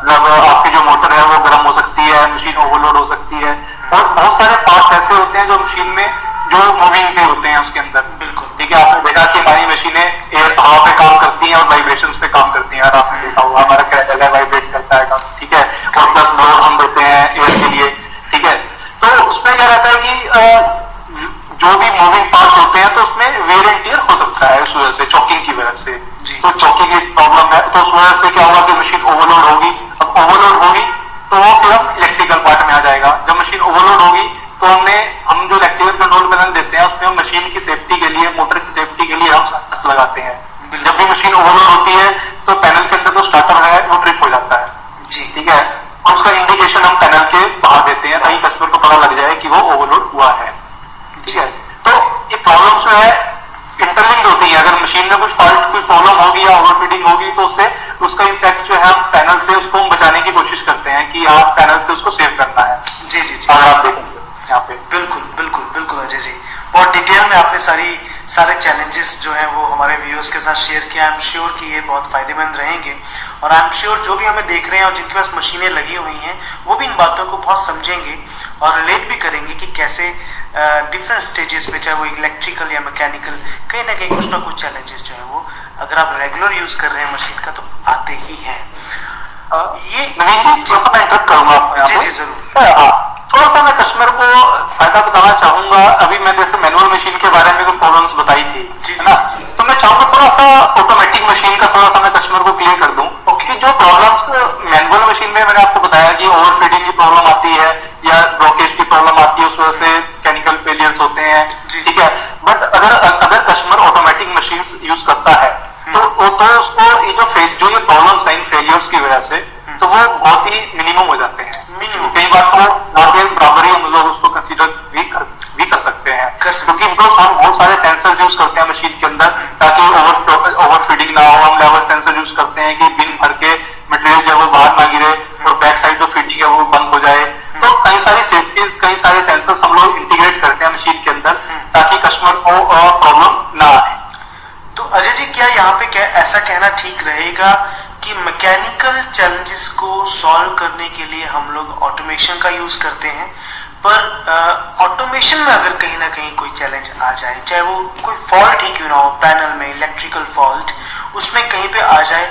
मतलब आपकी जो मोटर है वो गर्म हो सकती है मशीन ओवरलोड हो सकती है। और बहुत सारे पार्ट ऐसे होते हैं जो मशीन में जो मूविंग के होते हैं उसके अंदर। बिल्कुल। ठीक है आपने देखा कि हमारी मशीनें एयर हवा पे काम करती हैं और वाइब्रेशन पे काम करती हैं। और आपने देखा होगा हमारा क्रैकल है वाइब्रेट करता है काम। ठीक है और प्लस लोड हम देते हैं एयर के लिए। ठीक है तो उसमें क्या रहता है कि जो भी मूविंग पार्ट्स होते हैं तो उसमें वेर एंड टीयर हो सकता है उस वजह से चौकिंग की वजह से। तो चौकिंग की प्रॉब्लम है तो उस वजह से क्या होगा कि मशीन ओवरलोड होगी। अब ओवरलोड होगी तो वो फिर इलेक्ट्रिकल पार्ट में आ जाएगा। जब मशीन ओवरलोड होगी तो हमने हम जो इलेक्ट्रिकल कंट्रोल पैनल देते हैं उसमें हम मशीन की सेफ्टी के लिए मोटर की सेफ्टी के लिए हम सेंसर्स लगाते हैं। जब भी मशीन ओवरलोड होती है तो पैनल के अंदर जो स्टार्टर है वो ट्रिप हो जाता है। जी। ठीक है? और उसका इंडिकेशन हम पैनल के बाहर देते हैं ताकि कस्टमर को पता लग जाए कि वो ओवरलोड हुआ है। ठीक है? तो ये प्रॉब्लम जो है इंटरलिंक्ड होती है। अगर मशीन में कुछ फॉल्ट कोई प्रॉब्लम होगी या ओवरफीडिंग होगी तो उससे उसका इम्पैक्ट जो है हम पैनल से उसको हम बचाने की कोशिश करते हैं कि आप पैनल से उसको सेव करना है। जी जी जी। आप देखेंगे यहाँ पे। बिल्कुल बिल्कुल बिल्कुल अजय जी। बहुत डिटेल में आपने सारी सारे चैलेंजेस जो हैं वो हमारे व्यूअर्स के साथ शेयर किया। आई एम श्योर कि ये बहुत फ़ायदेमंद रहेंगे। और आई एम श्योर जो भी हमें देख रहे हैं और जिनके पास मशीनें लगी हुई हैं वो भी इन बातों को बहुत समझेंगे और रिलेट भी करेंगे कि कैसे डिफरेंट स्टेजेस पे चाहे वो इलेक्ट्रिकल या मैकेनिकल कहीं ना कहीं कुछ ना कुछ चैलेंजेस जो है वो अगर आप रेगुलर यूज़ कर रहे हैं मशीन का तो आते ही हैं। ये जी थोड़ा सा मैं करूँगा आपको जी, ज़रूर। हाँ, थोड़ा सा मैं कस्टमर को फ़ायदा बताना चाहूँगा। अभी मैंने जैसे मैनुअल मशीन के बारे में कुछ प्रॉब्लम्स बताई थी जी, ना? जी। तो मैं चाहूँगा थोड़ा सा ऑटोमेटिक मशीन का थोड़ा सा मैं कस्टमर को क्लियर कर दूँ कि जो प्रॉब्लम्स मैनुअल मशीन में मैंने आपको बताया कि ओवरफीडिंग की प्रॉब्लम आती है या ब्लॉकेज की प्रॉब्लम आती है उस वजह से केमिकल फेलियर्स होते हैं ठीक है? बट अगर अगर कस्टमर ऑटोमेटिक मशीन यूज़ करता है तो वो तो उसको ये जो फेल जो ये प्रॉब्लम हैं इन फेलियर्स की वजह से तो वो बहुत ही मिनिमम हो जाते हैं। मिनिमम कई बार तो नॉट एन ही हम लोग उसको कंसीडर भी कर भी कर सकते हैं। क्योंकि बिकॉज़ हम बहुत सारे सेंसर यूज़ करते हैं मशीन के अंदर ताकि ओवर ओवर फीडिंग ना हो। हम लेवल सेंसर यूज़ करते हैं कि बिन भर के मटेरियल जो है वो बाहर ना गिरे और बैक साइड जो फीडिंग है वो बंद हो जाए। तो कई सारी सेफ्टीज कई सारे सेंसर्स हम लोग ऐसा कहना ठीक रहेगा कि मैकेनिकल चैलेंजेस को सॉल्व करने के लिए हम लोग ऑटोमेशन का यूज़ करते हैं। पर ऑटोमेशन में अगर कहीं ना कहीं कोई चैलेंज आ जाए, चाहे वो कोई फॉल्ट ही क्यों ना हो पैनल में इलेक्ट्रिकल फॉल्ट उसमें कहीं पे आ जाए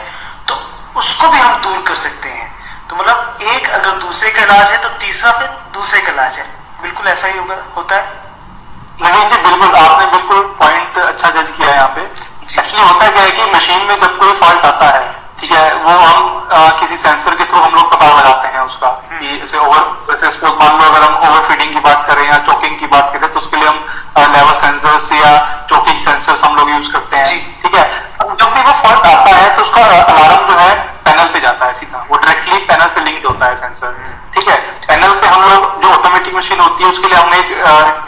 तो उसको भी हम दूर कर सकते हैं। तो मतलब एक अगर दूसरे का इलाज है तो तीसरा फिर दूसरे का इलाज है। बिल्कुल ऐसा ही होगा, होता है? नवीन जी बिल्कुल, आपने बिल्कुल पॉइंट अच्छा जज किया है यहाँ पे। एक्चुअली होता क्या है कि मशीन में जब कोई फॉल्ट आता है ठीक है वो हम आ, किसी सेंसर के थ्रू हम लोग पता लगाते हैं उसका कि जैसे ओवर जैसे सपोज़ मान लो अगर हम ओवर फीडिंग की बात करें या चोकिंग की बात करें तो उसके लिए हम लेवल सेंसर्स या चोकिंग सेंसर्स हम लोग यूज़ करते हैं ठीक है। जब भी वो फॉल्ट आता है तो उसका अलार्म जो है पैनल पे जाता है सीधा। वो डायरेक्टली पैनल से लिंक्ड होता है सेंसर ठीक है? पैनल पे हम लोग जो ऑटोमेटिक मशीन होती है उसके लिए हम एक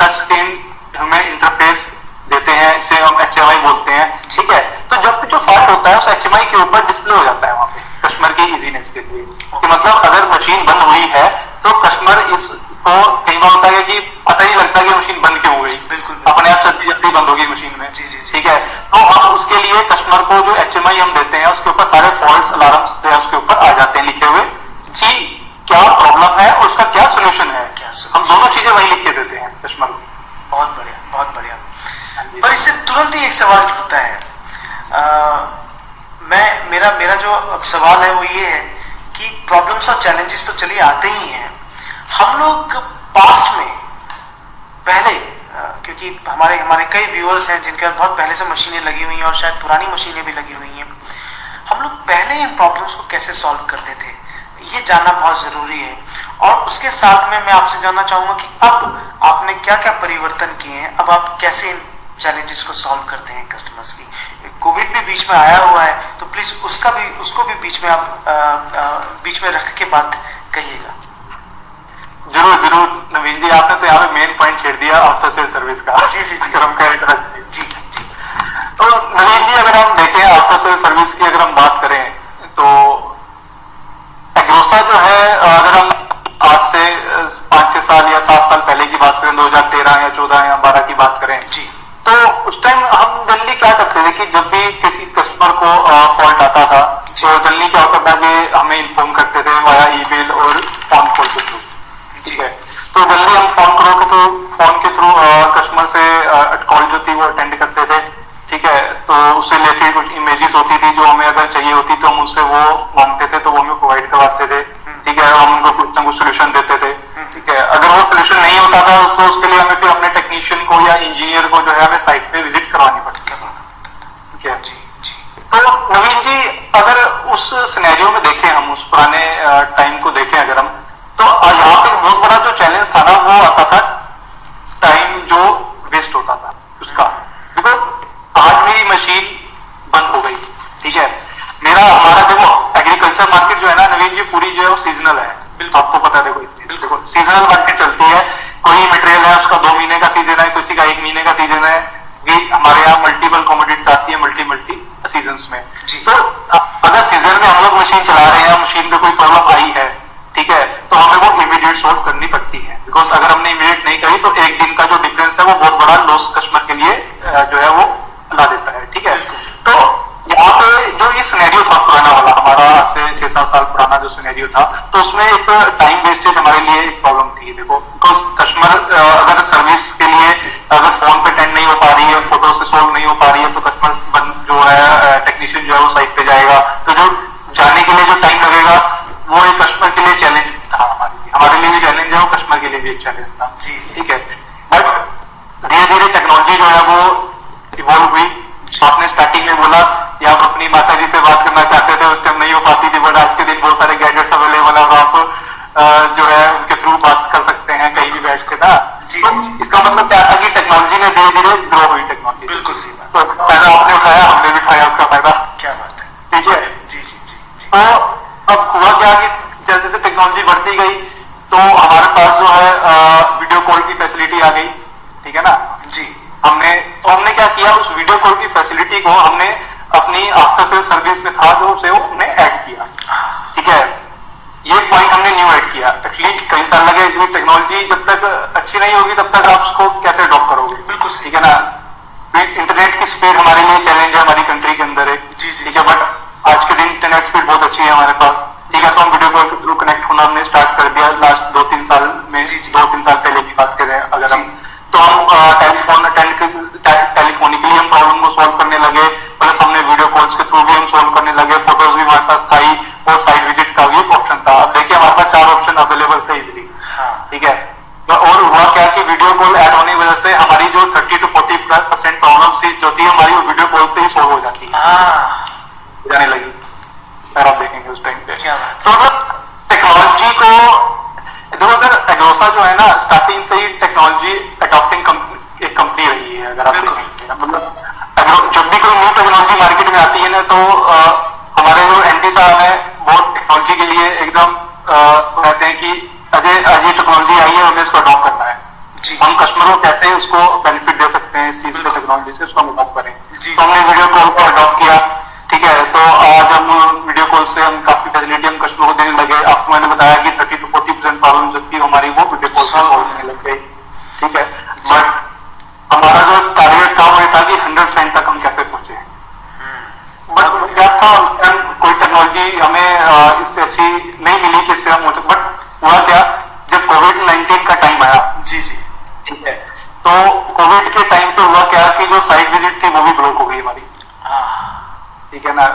टच स्क्रीन हमें इंटरफेस देते हैं इसे हम एच एम आई बोलते हैं। ठीक है? तो जब भी जो फॉल्ट होता है उस एच एम आई के ऊपर डिस्प्ले हो जाता है वहाँ पे कस्टमर की इजीनेस के लिए। कि मतलब अगर मशीन बंद हुई है तो कस्टमर इसको कई बार होता है कि पता ही लगता है कि मशीन बंद क्यों हो गई बिल्कुल। अपने आप चलती चलती बंद होगी मशीन में। जी, जी। ठीक है? तो हम उसके लिए कस्टमर को जो एच एम आई हम देते हैं उसके ऊपर सारे फॉल्ट अलार्म जो है उसके ऊपर आ जाते हैं लिखे हुए। जी क्या प्रॉब्लम है और उसका क्या सोल्यूशन है? हम दोनों चीज़ें वही लिख के देते हैं कस्टमर को। बहुत बढ़िया बहुत बढ़िया। पर इससे तुरंत ही एक सवाल उठता है। आ, मैं मेरा मेरा जो अब सवाल है वो ये है कि प्रॉब्लम्स और चैलेंजेस तो चलिए आते ही हैं। हम लोग पास्ट में पहले क्योंकि हमारे हमारे कई व्यूअर्स हैं जिनके पास बहुत पहले से मशीनें लगी हुई हैं और शायद पुरानी मशीनें भी लगी हुई हैं। हम लोग पहले इन प्रॉब्लम्स को कैसे सॉल्व करते थे? ये जानना बहुत ज़रूरी है। और उसके साथ में मैं आपसे जानना चाहूँगा कि अब आपने क्या क्या परिवर्तन किए हैं? अब आप कैसे इन चैलेंजेस को सॉल्व करते हैं कस्टमर्स की। कोविड भी बीच में आया हुआ है तो प्लीज़ उसका भी उसको भी बीच में आप आ, आ, बीच में रख के बात कहिएगा। ज़रूर ज़रूर। नवीन जी आपने तो यहाँ पे मेन पॉइंट छेड़ दिया आफ्टर सेल सर्विस का। जी, जी, जी। हम तो। जी जी। तो नवीन जी अगर हम देखें आफ्टर सेल सर्विस की अगर हम बात करें तो एग्रोसा जो है अगर हम आज से पाँच छह साल या सात साल पहले की बात करें 2013 या 14 या 12 की बात करें जी। तो उस टाइम हम जनरली क्या करते थे कि जब भी किसी कस्टमर को फॉल्ट आता था तो जनरली क्या होता था कि हमें इन्फॉर्म करते थे वाया ईमेल और फ़ोन कॉल के थ्रू ठीक है? तो जनरली हम फ़ोन करो के तो फ़ोन के थ्रू कस्टमर से कॉल जो थी वो अटेंड करते थे। ठीक है? तो उससे रिलेटेड कुछ इमेजेस होती थी जो हमें अगर चाहिए होती तो हम उससे वो मांगते थे तो वो हमें प्रोवाइड करवाते थे। ठीक है? हम उनको कुछ ना कुछ सोल्यूशन देते थे। अगर वो सोल्यूशन नहीं होता था तो उसके लिए हमें फिर अपने टेक्नीशियन को या इंजीनियर को जो है हमें साइट पे विज़िट करवानी पड़ती बात ठीक है? जी तो नवीन जी अगर उस सिनेरियो में देखें हम उस पुराने टाइम को देखें अगर हम तो यहाँ पे बहुत बड़ा जो चैलेंज था ना वो आता था टाइम जो वेस्ट होता था उसका। बिकॉज़ आज मेरी मशीन बंद हो गई ठीक है? मेरा हमारा देखो एग्रीकल्चर मार्केट जो है ना नवीन जी पूरी जो है वो सीजनल है। बिल्कुल। आपको पता देखो बिल्कुल। सीजनल मार्केट चलती है कोई मटेरियल है उसका दो महीने का किसी का एक महीने का सीज़न है ये हमारे यहाँ मल्टीपल कॉमोडिटीज आती है मल्टी मल्टी सीज़न में तो अगर सीज़न में हम लोग मशीन चला रहे हैं मशीन में कोई प्रॉब्लम आई है ठीक है तो हमें वो इमीडिएट सॉल्व करनी पड़ती है। बिकॉज़ अगर हमने इमीडिएट नहीं करी तो एक दिन का जो डिफरेंस है वो बहुत बड़ा लॉस कस्टमर के लिए जो है वो ला देता है ठीक है? तो यहाँ पे जो ये सिनेरियो था पुराना वाला हमारा आज से छह सात साल पुराना जो सिनेरियो था तो उसमें एक टाइम वेस्टेज हमारे लिए एक प्रॉब्लम थी देखो। बिकॉज़ कस्टमर अगर सर्विस के लिए अगर फ़ोन पे अटेंड नहीं हो पा रही है फ़ोटो से सोल्व नहीं हो पा रही है तो कस्टमर जो है टेक्नीशियन जो है वो साइट पे जाएगा। तो जो जाने के लिए जो टाइम लगेगा वो एक कस्टमर के लिए चैलेंज था हमारे लिए। हमारे लिए भी चैलेंज है वो कस्टमर के लिए भी एक चैलेंज था। जी। ठीक है? बट धीरे धीरे टेक्नोलॉजी जो है वो इवॉल्व हुई। आपने स्टार्टिंग में बोला कि आप अपनी माता जी से बात करना चाहते टेक्नोलॉजी बढ़ती गई तो हमारे पास जो है वीडियो कॉल की फैसिलिटी आ गई ठीक है ना? जी। हमने तो हमने क्या किया उस वीडियो कॉल की फैसिलिटी को हमने अपनी आफ्टर सेल सर्विस में था जो उसे उसने ऐड किया ठीक है? ये पॉइंट हमने न्यू ऐड किया। एटलीस्ट कई साल लगे टेक्नोलॉजी जब तक अच्छी नहीं होगी तब तक आप उसको कैसे अडॉप्ट करोगे? बिल्कुल ठीक है ना? इंटरनेट की स्पीड हमारे लिए चैलेंज है हमारी कंट्री के अंदर है। जी, जी, ठीक है बट आज के दिन इंटरनेट स्पीड बहुत अच्छी है हमारे पास। ठीक है तो हम वीडियो कॉल के थ्रू कनेक्ट होना हमने स्टार्ट कर दिया लास्ट दो तीन साल में। दो तीन साल पहले की बात करें अगर हम तो हम टेलीफोन अटेंड टेलीफोनिकली हम प्रॉब्लम को सॉल्व करने लगे प्लस हमने वीडियो कॉल्स के थ्रू भी हम सॉल्व करने लगे फ़ोटोज़ भी हमारे पास था ही और साइड विज़िट का भी ऑप्शन था। अब देखिए हमारे पास चार ऑप्शन अवेलेबल थे इजिली हाँ। ठीक है? तो और हुआ क्या कि वीडियो कॉल ऐड होने की वजह से हमारी जो 30 टू 40 परसेंट प्रॉब्लम जो थी हमारी वो वीडियो कॉल से ही सॉल्व हो जाती। है हाँ। जाने लगी। आप देखेंगे उस टाइम पे तो मतलब टेक्नोलॉजी को देखो सर एग्रोसा जो है ना स्टार्टिंग से ही टेक्नोलॉजी अडॉप्टिंग एक कंपनी रही है अगर आप देखेंगे मतलब जब भी कोई न्यू टेक्नोलॉजी मार्केट में आती है ना तो अ, हमारे जो एंटी साहब है वो टेक्नोलॉजी के लिए एकदम कहते हैं कि अजय आज ये टेक्नोलॉजी आई है हमें इसको अडॉप्ट करना है हम कस्टमर को कैसे उसको बेनिफिट दे सकते हैं इस चीज़ से टेक्नोलॉजी से उसको हम अडॉप्ट करें तो हमने वीडियो कॉल को अडॉप्ट किया ठीक है तो आज हम कॉल से हम काफ़ी फैसिलिटी हम कस्टमर को देने लगे। आपको मैंने बताया कि thirty to forty percent problem जो थी हमारी वो वीडियो कॉल से सॉल्व होने लग गई। ठीक है? बट हमारा जो टारगेट था वो ये था कि हंड्रेड परसेंट तक हम कैसे पहुँचे। बट क्या था कोई टेक्नोलॉजी हमें इससे अच्छी नहीं मिली कि इससे हम सकते बट हुआ क्या जब कोविड नाइन्टीन का टाइम आया। जी जी। ठीक है? तो कोविड के टाइम पे हुआ क्या कि जो साइट विज़िट थी वो भी ब्लॉक हो गई हमारी। हाँ। ठीक है ना?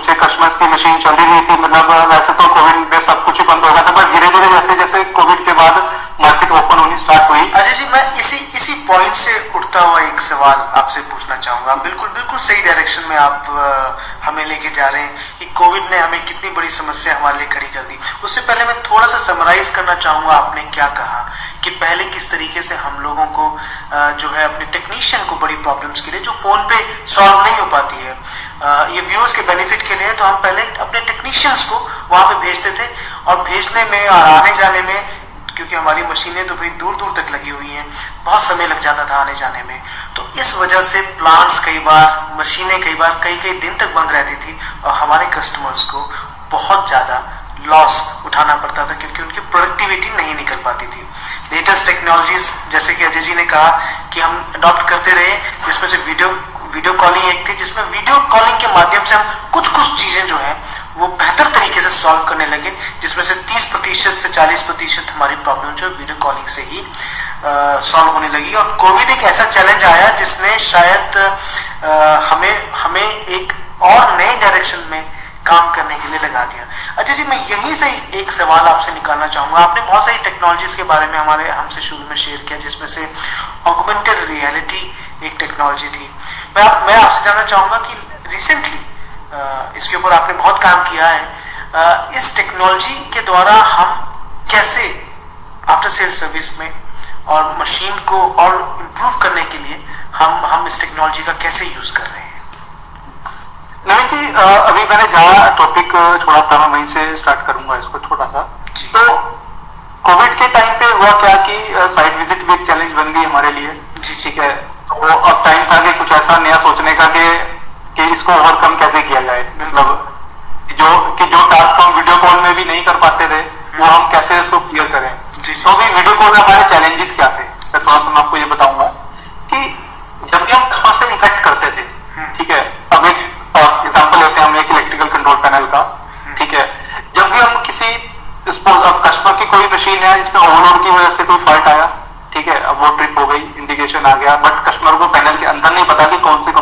कुछ एक कस्टमर्स की मशीन चल रही थी मतलब वैसे तो कोविड में सब कुछ ही बंद हो गया था पर धीरे धीरे जैसे जैसे कोविड के बाद मार्केट ओपन होनी स्टार्ट हुई। अजय जी, मैं इसी इसी पॉइंट से उठता हुआ एक सवाल आपसे पूछना चाहूँगा। बिल्कुल बिल्कुल सही डायरेक्शन में आप हमें लेके जा रहे हैं कि कोविड ने हमें कितनी बड़ी समस्या हमारे लिए खड़ी कर दी। उससे पहले मैं थोड़ा सा समराइज करना चाहूँगा, आपने क्या कहा? कि पहले किस तरीके से हम लोगों को जो है अपने टेक्नीशियन को बड़ी प्रॉब्लम्स के लिए, जो फ़ोन पे सॉल्व नहीं हो पाती है ये व्यूअर्स के बेनिफिट के लिए तो हम पहले अपने टेक्नीशियंस को वहाँ पे भेजते थे। और भेजने में और आने जाने में क्योंकि हमारी मशीनें तो भाई दूर दूर तक लगी हुई हैं, बहुत समय लग जाता था आने जाने में। तो इस वजह से प्लांट्स कई बार, मशीनें कई बार कई कई दिन तक बंद रहती थी और हमारे कस्टमर्स को बहुत ज़्यादा लॉस उठाना पड़ता था क्योंकि उनकी प्रोडक्टिविटी नहीं निकल पाती थी। लेटेस्ट टेक्नोलॉजीज़ जैसे कि अजय जी ने कहा कि हम अडॉप्ट करते रहे, जिसमें से वीडियो वीडियो कॉलिंग एक थी, जिसमें वीडियो कॉलिंग के माध्यम से हम कुछ कुछ चीज़ें जो है वो बेहतर तरीके से सॉल्व करने लगे जिसमें से 30 प्रतिशत से 40 प्रतिशत हमारी प्रॉब्लम जो वीडियो कॉलिंग से ही सॉल्व होने लगी। और कोविड एक ऐसा चैलेंज आया जिसने शायद अ, हमें हमें एक और नए डायरेक्शन में काम करने के लिए लगा दिया। अच्छा जी मैं यहीं से एक सवाल आपसे निकालना चाहूँगा। आपने बहुत सारी टेक्नोलॉजीज़ के बारे में हमारे हमसे शुरू में शेयर किया जिसमें से ऑगमेंटेड रियलिटी एक टेक्नोलॉजी थी। मैं आप, मैं आपसे जानना चाहूँगा कि रिसेंटली इसके ऊपर आपने बहुत काम किया है। इस टेक्नोलॉजी के द्वारा हम कैसे आफ्टर सेल सर्विस में और मशीन को और इम्प्रूव करने के लिए हम हम इस टेक्नोलॉजी का कैसे यूज़ कर रहे हैं? नवीन जी अभी मैंने जहाँ टॉपिक छोड़ा था मैं वहीं से स्टार्ट करूँगा इसको छोटा सा। तो कोविड के टाइम पे हुआ क्या कि साइट विज़िट भी एक चैलेंज बन गई हमारे लिए। जी, ठीक है। तो अब टाइम था कि कुछ ऐसा नया सोचने का कि कि इसको ओवरकम कैसे किया जाए? मतलब जो कि जो टास्क हम वीडियो कॉल में भी नहीं कर पाते थे वो हम कैसे उसको क्लियर करें? तो भी वीडियो कॉल में हमारे चैलेंजेस क्या थे? मैं थोड़ा सा मैं आपको ये बताऊँगा कि जब भी हम कस्टमर से इंटरेक्ट करते थे ठीक है अब एक एग्जांपल लेते हैं हम एक इलेक्ट्रिकल कंट्रोल पैनल का ठीक है। जब भी हम किसी कस्टमर की कोई मशीन है जिसमें ओवरलोड की वजह से कोई फॉल्ट आया ठीक है अब वो ट्रिप हो गई इंडिकेशन आ गया बट कस्टमर को पैनल के अंदर नहीं पता कि कौन से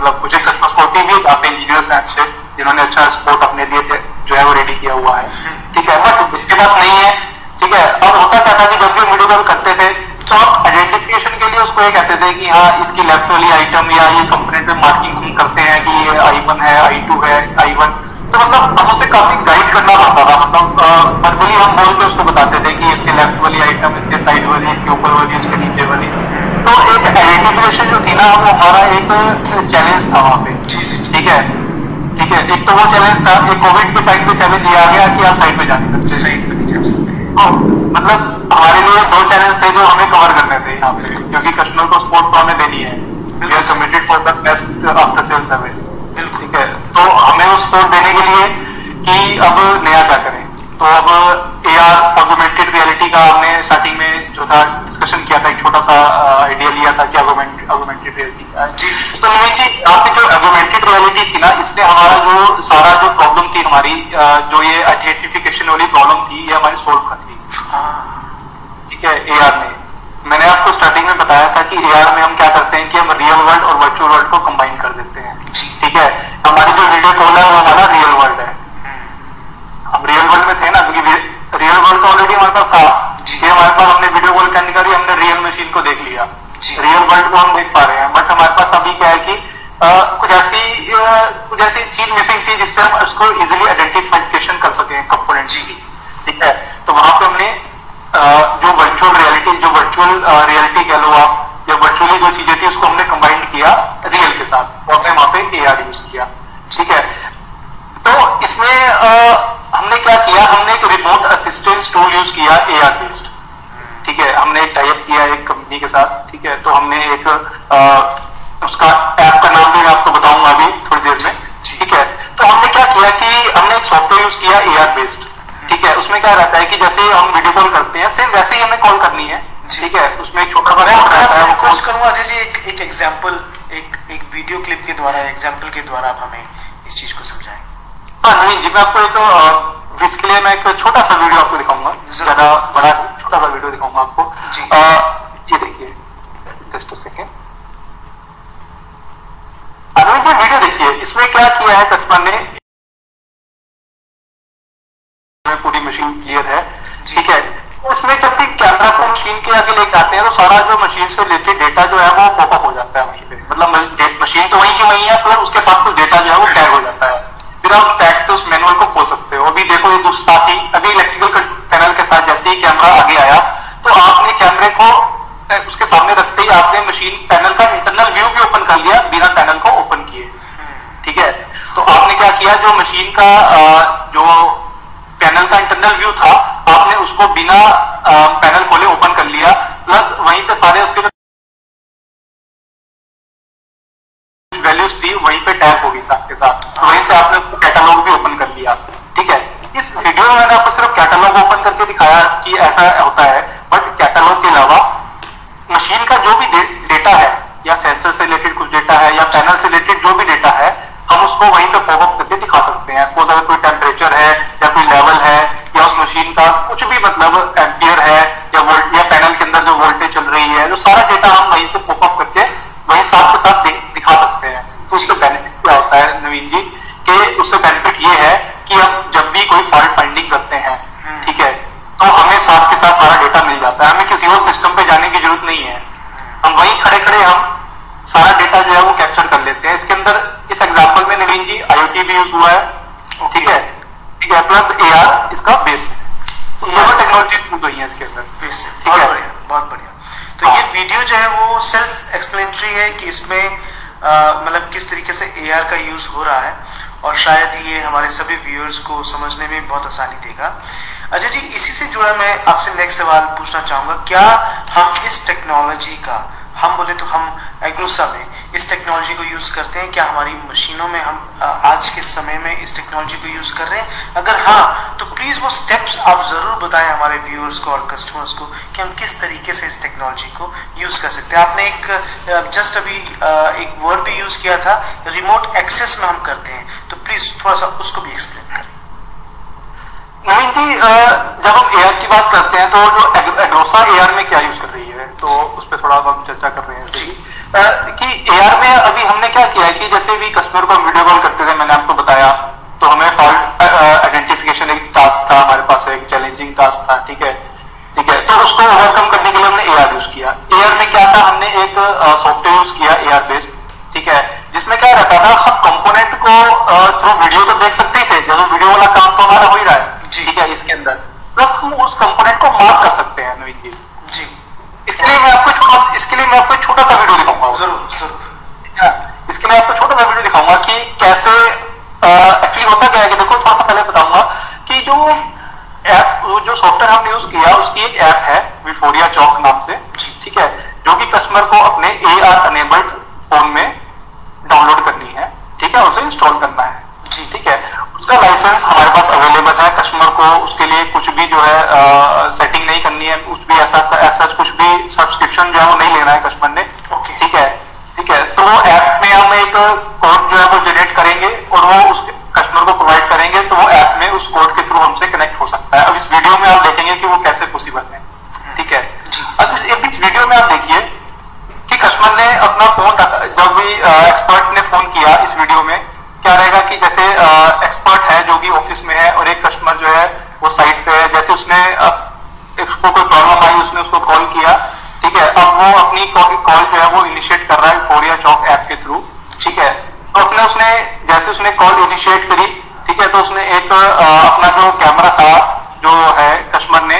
मतलब मुझे होती भी काफ़ी इंजीनियर्स हैं अच्छे जिन्होंने अच्छा सपोर्ट अपने लिए थे जो है वो रेडी किया हुआ है। ठीक है बट इसके पास नहीं है। ठीक है अब होता क्या था कि जब भी वीडियो कॉल करते थे तो आप आइडेंटिफिकेशन के लिए उसको ये कहते थे कि हाँ इसकी लेफ़्ट वाली आइटम या ये कंपोनेंट पे मार्किंग हम करते हैं कि ये आई वन है आई टू है आई वन तो मतलब हम उसे काफ़ी गाइड करना पड़ता था। मतलब वर्बली हम बोल के उसको बताते थे कि इसके लेफ़्ट वाली आइटम इसके साइड वाली इसके ऊपर वाली इसके नीचे वाली। तो एक आइडेंटिफिकेशन जो थी ना वो हमारा एक चैलेंज था वहाँ पे। ठीक है? ठीक है एक तो वो चैलेंज था एक कोविड के टाइम पे चैलेंज दिया गया कि आप साइड पे जा नहीं सकते। सही पे नहीं जा सकते। तो मतलब हमारे लिए दो चैलेंज थे जो हमें कवर करने थे यहाँ पे क्योंकि कस्टमर को सपोर्ट तो हमें देनी है। We are committed for the best after sale service ठीक है? तो हमें वो सपोर्ट देने के लिए कि अब नया क्या करें? तो अब ए आर ऑगमेंटेड रियलिटी का हमने स्टार्टिंग में जो था डिस्कशन किया था एक छोटा सा आइडिया लिया था कि ऑगमेंटेड रियलिटी का है। जी तो जी रियलिटी थी ना इसने हमारा जो सारा जो प्रॉब्लम थी हमारी जो ये आइडेंटिफिकेशन वाली प्रॉब्लम थी ये हमारी सोल्व कर दी। ठीक है ए आर में मैंने आपको स्टार्टिंग में बताया था कि एआर में हम क्या करते हैं कि हम रियल वर्ल्ड और वर्चुअल वर्ल्ड को कंबाइन कर देते हैं। ठीक है? हमारी जो वीडियो कॉल है वो हमारा रियल वर्ल्ड है। हम रियल वर्ल्ड में थे ना क्योंकि रियल वर्ल्ड तो ऑलरेडी हमारे पास था। ये हमारे पास हमने वीडियो कॉल करने हमने रियल मशीन को देख लिया। रियल वर्ल्ड को हम देख पा रहे हैं। बट हमारे पास अभी क्या है कि कुछ ऐसी कुछ ऐसी चीज़ मिसिंग थी जिससे हम उसको इजिली आइडेंटिफिकेशन कर सके कंपोनेंट्स की। ठीक है? तो वहाँ पे हमने जो वर्चुअल रियलिटी जो वर्चुअल रियलिटी कह लो आप, या वर्चुअली जो चीज़ें थी उसको हमने कंबाइंड किया रियल के साथ और हमने वहाँ पे ए आर यूज़ किया। ठीक है? तो इसमें हमने क्या किया? हमने एक रिमोट असिस्टेंस टूल यूज़ किया ए आर बेस्ड ठीक है हमने एक टाइप किया एक कंपनी के साथ ठीक है तो हमने एक अ, उसका ऐप का नाम भी मैं आपको बताऊँगा अभी थोड़ी देर में ठीक है। तो हमने क्या किया कि हमने एक सॉफ्टवेयर यूज़ किया एआर बेस्ड ठीक है उसमें क्या रहता है कि जैसे हम वीडियो कॉल करते हैं सेम वैसे ही हमें कॉल करनी है ठीक है उसमें एक छोटा सा रहता है रिक्वेस्ट करूँगा अजय जी एक एक एग्जांपल एक एक वीडियो क्लिप के द्वारा एग्जांपल के द्वारा आप हमें इस चीज़ को समझाएँ। हाँ नहीं जी मैं आपको एक इसके लिए मैं एक छोटा सा वीडियो आपको दिखाऊँगा ज़्यादा बड़ा छोटा सा वीडियो दिखाऊँगा आपको। जी। अ, ये देखिए just second Anuj ji video देखिए इसमें क्या किया है कस्टमर ने पूरी मशीन क्लियर है ठीक है? उसमें जब भी कैमरा को मशीन के आगे लेके आते हैं तो सारा जो मशीन से रिलेटेड डेटा जो है वो पॉपअप हो जाता है वहीं पे। मतलब मशीन तो वहीं की वहीं है पर उसके साथ कुछ डेटा जो है वो टैग हो जाता है। फिर आप टैग से उस मैनुअल को खोल सकते हो अभी इलेक्ट्रिकल पैनल के साथ जैसे ही कैमरा आगे आया तो आपने कैमरे को उसके सामने रखते ही आपने मशीन पैनल का इंटरनल व्यू भी ओपन कर लिया, बिना पैनल को ओपन किए। ठीक है? तो आपने क्या किया? जो मशीन का जो पैनल का इंटरनल व्यू था, आपने उसको बिना पैनल खोले ओपन कर लिया। प्लस वहीं पे सारे उसके वैल्यूज़ थी, वहीं पे टैप होगी साथ के साथ। वहीं से आपने कैटलॉग भी ओपन कर लिया। इस वीडियो में मैंने आपको सिर्फ़ कैटलॉग ओपन करके दिखाया कि ऐसा होता है बट कैटलॉग के अलावा मशीन का जो भी डेटा है, या सेंसर से रिलेटेड कुछ डेटा है, या पैनल से रिलेटेड जो भी डेटा है, हम उसको वहीं पे पॉपअप करके दिखा सकते हैं। सपोज़ अगर कोई टेम्परेचर है, या कोई लेवल है, या उस मशीन का कुछ भी मतलब एम्पियर है, या वोल्ट या पैनल के अंदर जो वोल्टेज चल रही है जो सारा डेटा हम वहीं से पॉपअप करके वहीं साथ के साथ दिखा सकते हैं। तो उससे बेनिफिट क्या होता है नवीन जी? कि उससे बेनिफिट ये है कि हम जब भी कोई फॉल्ट फाइंडिंग करते हैं ठीक है तो हमें साथ के साथ सारा डेटा मिल जाता है। हमें किसी और सिस्टम पे जाने की ज़रूरत नहीं है। हम वहीं खड़े खड़े हम सारा डेटा जो है वो कैप्चर कर लेते हैं। इसके अंदर इस एग्जांपल में नवीन जी आईओटी भी यूज़ हुआ है ठीक है? ठीक है प्लस एआर इसका बेस है। दोनों टेक्नोलॉजीज़ यूज़ हुई है इसके अंदर। बहुत है। बढ़िया बहुत बढ़िया। तो हाँ। ये वीडियो जो है वो सेल्फ एक्सप्लेनेटरी है कि इसमें मतलब किस तरीके से एआर का यूज़ हो रहा है। और शायद ये हमारे सभी व्यूअर्स को समझने में बहुत आसानी देगा। अच्छा जी, इसी से जुड़ा मैं आपसे नेक्स्ट सवाल पूछना चाहूँगा। क्या हम इस टेक्नोलॉजी का, हम बोले तो हम एग्रोसा में इस टेक्नोलॉजी को यूज़ करते हैं? क्या हमारी मशीनों में हम आज के समय में इस टेक्नोलॉजी को यूज़ कर रहे हैं? अगर हाँ तो प्लीज़ वो स्टेप्स आप ज़रूर बताएँ हमारे व्यूअर्स को और कस्टमर्स को कि हम किस तरीके से इस टेक्नोलॉजी को यूज़ कर सकते हैं। आपने एक जस्ट अभी एक वर्ड भी यूज़ किया था रिमोट एक्सेस में हम करते हैं। तो प्लीज़ थोड़ा सा उसको भी एक्सप्लेन करें। जी जब हम एआर की बात करते हैं तो जो एग्रोसा एआर में क्या यूज़ कर रही है? तो उस पर थोड़ा हम चर्चा कर रहे हैं। जी। कि एआर में अभी हमने क्या किया है कि जैसे भी कस्टमर को हम वीडियो कॉल करते थे मैंने आपको बताया तो हमें फॉल्ट आइडेंटिफिकेशन एक टास्क था हमारे पास एक चैलेंजिंग टास्क था ठीक है? ठीक है तो उसको ओवरकम करने के लिए हमने एआर यूज़ किया। एआर में क्या था? हमने एक सॉफ्टवेयर यूज़ किया एआर बेस्ड ठीक है? जिसमें क्या रहता था हम कंपोनेंट को थ्रू वीडियो तो देख सकते थे जब वीडियो वाला काम तो हमारा हो ही रहा है ठीक है इसके अंदर। प्लस हम उस कंपोनेंट को मार्क कर सकते हैं नवीन जी। इसके लिए मैं आपको छोटा इसके लिए मैं आपको छोटा सा वीडियो दिखाऊँगा ज़रूर ज़रूर है? इसके लिए आपको छोटा सा वीडियो दिखाऊँगा कि कैसे एक्चुअली होता क्या है कि देखो थोड़ा सा पहले बताऊँगा कि जो ऐप जो सॉफ्टवेयर हमने यूज़ किया उसकी एक ऐप है विफोरिया चौक नाम से ठीक है जो कि कस्टमर को अपने ए आर अनेबल्ड फ़ोन में डाउनलोड करनी है ठीक है उसे इंस्टॉल करना है जी ठीक है उसका लाइसेंस हमारे पास अवेलेबल है कस्टमर को उसके लिए कुछ भी जो है सेटिंग नहीं करनी है कुछ भी ऐसा ऐसा कुछ भी सब्सक्रिप्शन जो है वो नहीं लेना है कस्टमर ने। Okay. ठीक है? ठीक है? तो ऐप में हम एक कोड जो है वो जनरेट करेंगे और वो उस कस्टमर को प्रोवाइड करेंगे तो वो ऐप में उस कोड के थ्रू हमसे कनेक्ट हो सकता है। अब इस वीडियो में आप देखेंगे कि वो कैसे पॉसिबल है। ठीक है? अब इस- वीडियो में आप देखिए कि कस्टमर ने अपना फ़ोन जब भी एक्सपर्ट ने फ़ोन किया इस वीडियो में क्या रहेगा कि जैसे एक्सपर्ट है जो कि ऑफ़िस में है और एक कस्टमर जो है वो साइट पे है। जैसे उसने उसको कोई प्रॉब्लम आई उसने उसको कॉल किया ठीक है? अब वो अपनी कॉल जो है वो इनिशिएट कर रहा है फोरिया चौक ऐप के थ्रू ठीक है? तो अपने उसने जैसे उसने कॉल इनिशिएट करी ठीक है? तो उसने एक अपना जो कैमरा था जो है कस्टमर ने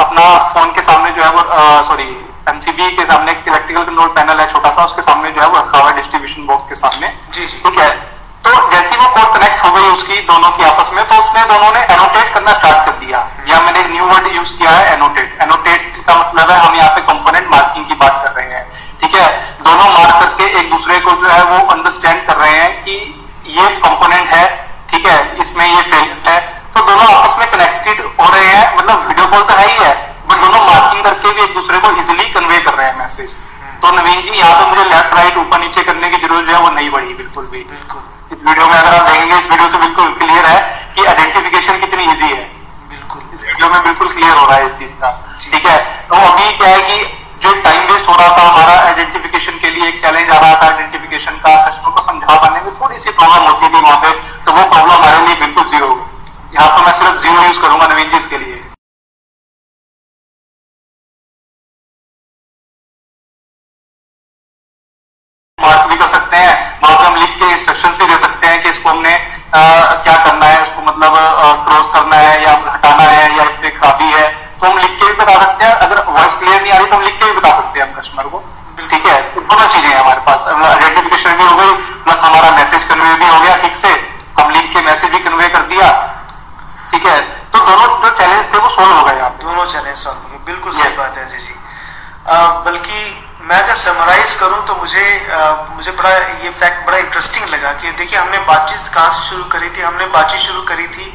अपना फ़ोन के सामने जो है वो सॉरी एमसीबी के सामने इलेक्ट्रिकल कंट्रोल पैनल है छोटा सा उसके सामने जो है वो रखा हुआ है डिस्ट्रीब्यूशन बॉक्स के सामने। ठीक है? तो जैसे वो कोड कनेक्ट हो गई उसकी दोनों की आपस में तो उसने दोनों ने एनोटेट करना स्टार्ट कर दिया। या मैंने न्यू वर्ड यूज़ किया है एनोटेट एनोटेट का मतलब है हम यहाँ पे कंपोनेंट मार्किंग की बात कर रहे हैं। ठीक है? दोनों मार्क करके एक दूसरे को जो है वो अंडरस्टैंड कर रहे हैं कि ये कंपोनेंट है, ठीक है? इसमें ये फेल है। तो दोनों आपस में कनेक्टेड हो रहे हैं। मतलब वीडियो कॉल तो है ही है बट दोनों मार्किंग करके भी एक दूसरे को इजिली कन्वे कर रहे हैं मैसेज तो नवीन जी, यहाँ पे मुझे लेफ़्ट राइट ऊपर, नीचे करने की ज़रूरत जो है वो नहीं पड़ी बिल्कुल भी। बिल्कुल। इस वीडियो में अगर आप देखेंगे इस वीडियो से बिल्कुल क्लियर है कि आइडेंटिफिकेशन कितनी इजी है। बिल्कुल। इस वीडियो में बिल्कुल क्लियर हो रहा है इस चीज़ का। ठीक है? तो अभी क्या है कि जो टाइम वेस्ट हो रहा था हमारा आइडेंटिफिकेशन के लिए एक चैलेंज आ रहा था आइडेंटिफिकेशन का कस्टमर को समझा पाने में थोड़ी सी प्रॉब्लम होती थी वहाँ पे तो वो प्रॉब्लम हमारे लिए बिल्कुल ज़ीरो यहाँ तो मैं सिर्फ़ ज़ीरो यूज़ करूँगा नवीन जी इसके लिए मार्क भी कर सकते हैं वहाँ पे हम लिख के इंस्ट्रक्शन भी दे सकते हैं कि इसको हमने अ, क्या करना है इसको मतलब क्रॉस करना है या हटाना है या इस पे खराबी है तो हम लिख के भी बता सकते वॉइस क्लियर नहीं आ रही तो हम लिख के भी बता सकते हैं हम कस्टमर को। ठीक है तो दोनों चीज़ें हैं हमारे पास। आइडेंटिफिकेशन भी हो गई प्लस हमारा मैसेज कन्वे भी हो गया ठीक से। हम लिख के मैसेज भी कन्वे कर दिया। ठीक है तो दोनों जो चैलेंज थे वो सोल्व हो गए यहाँ पे। दोनों चैलेंज सॉल्व हो गए। बिल्कुल सही बात है अजय जी। बल्कि मैं अगर समराइज करूँ तो मुझे अ, मुझे बड़ा ये फैक्ट बड़ा इंटरेस्टिंग लगा कि देखिए हमने बातचीत कहाँ से शुरू करी थी? हमने बातचीत शुरू करी थी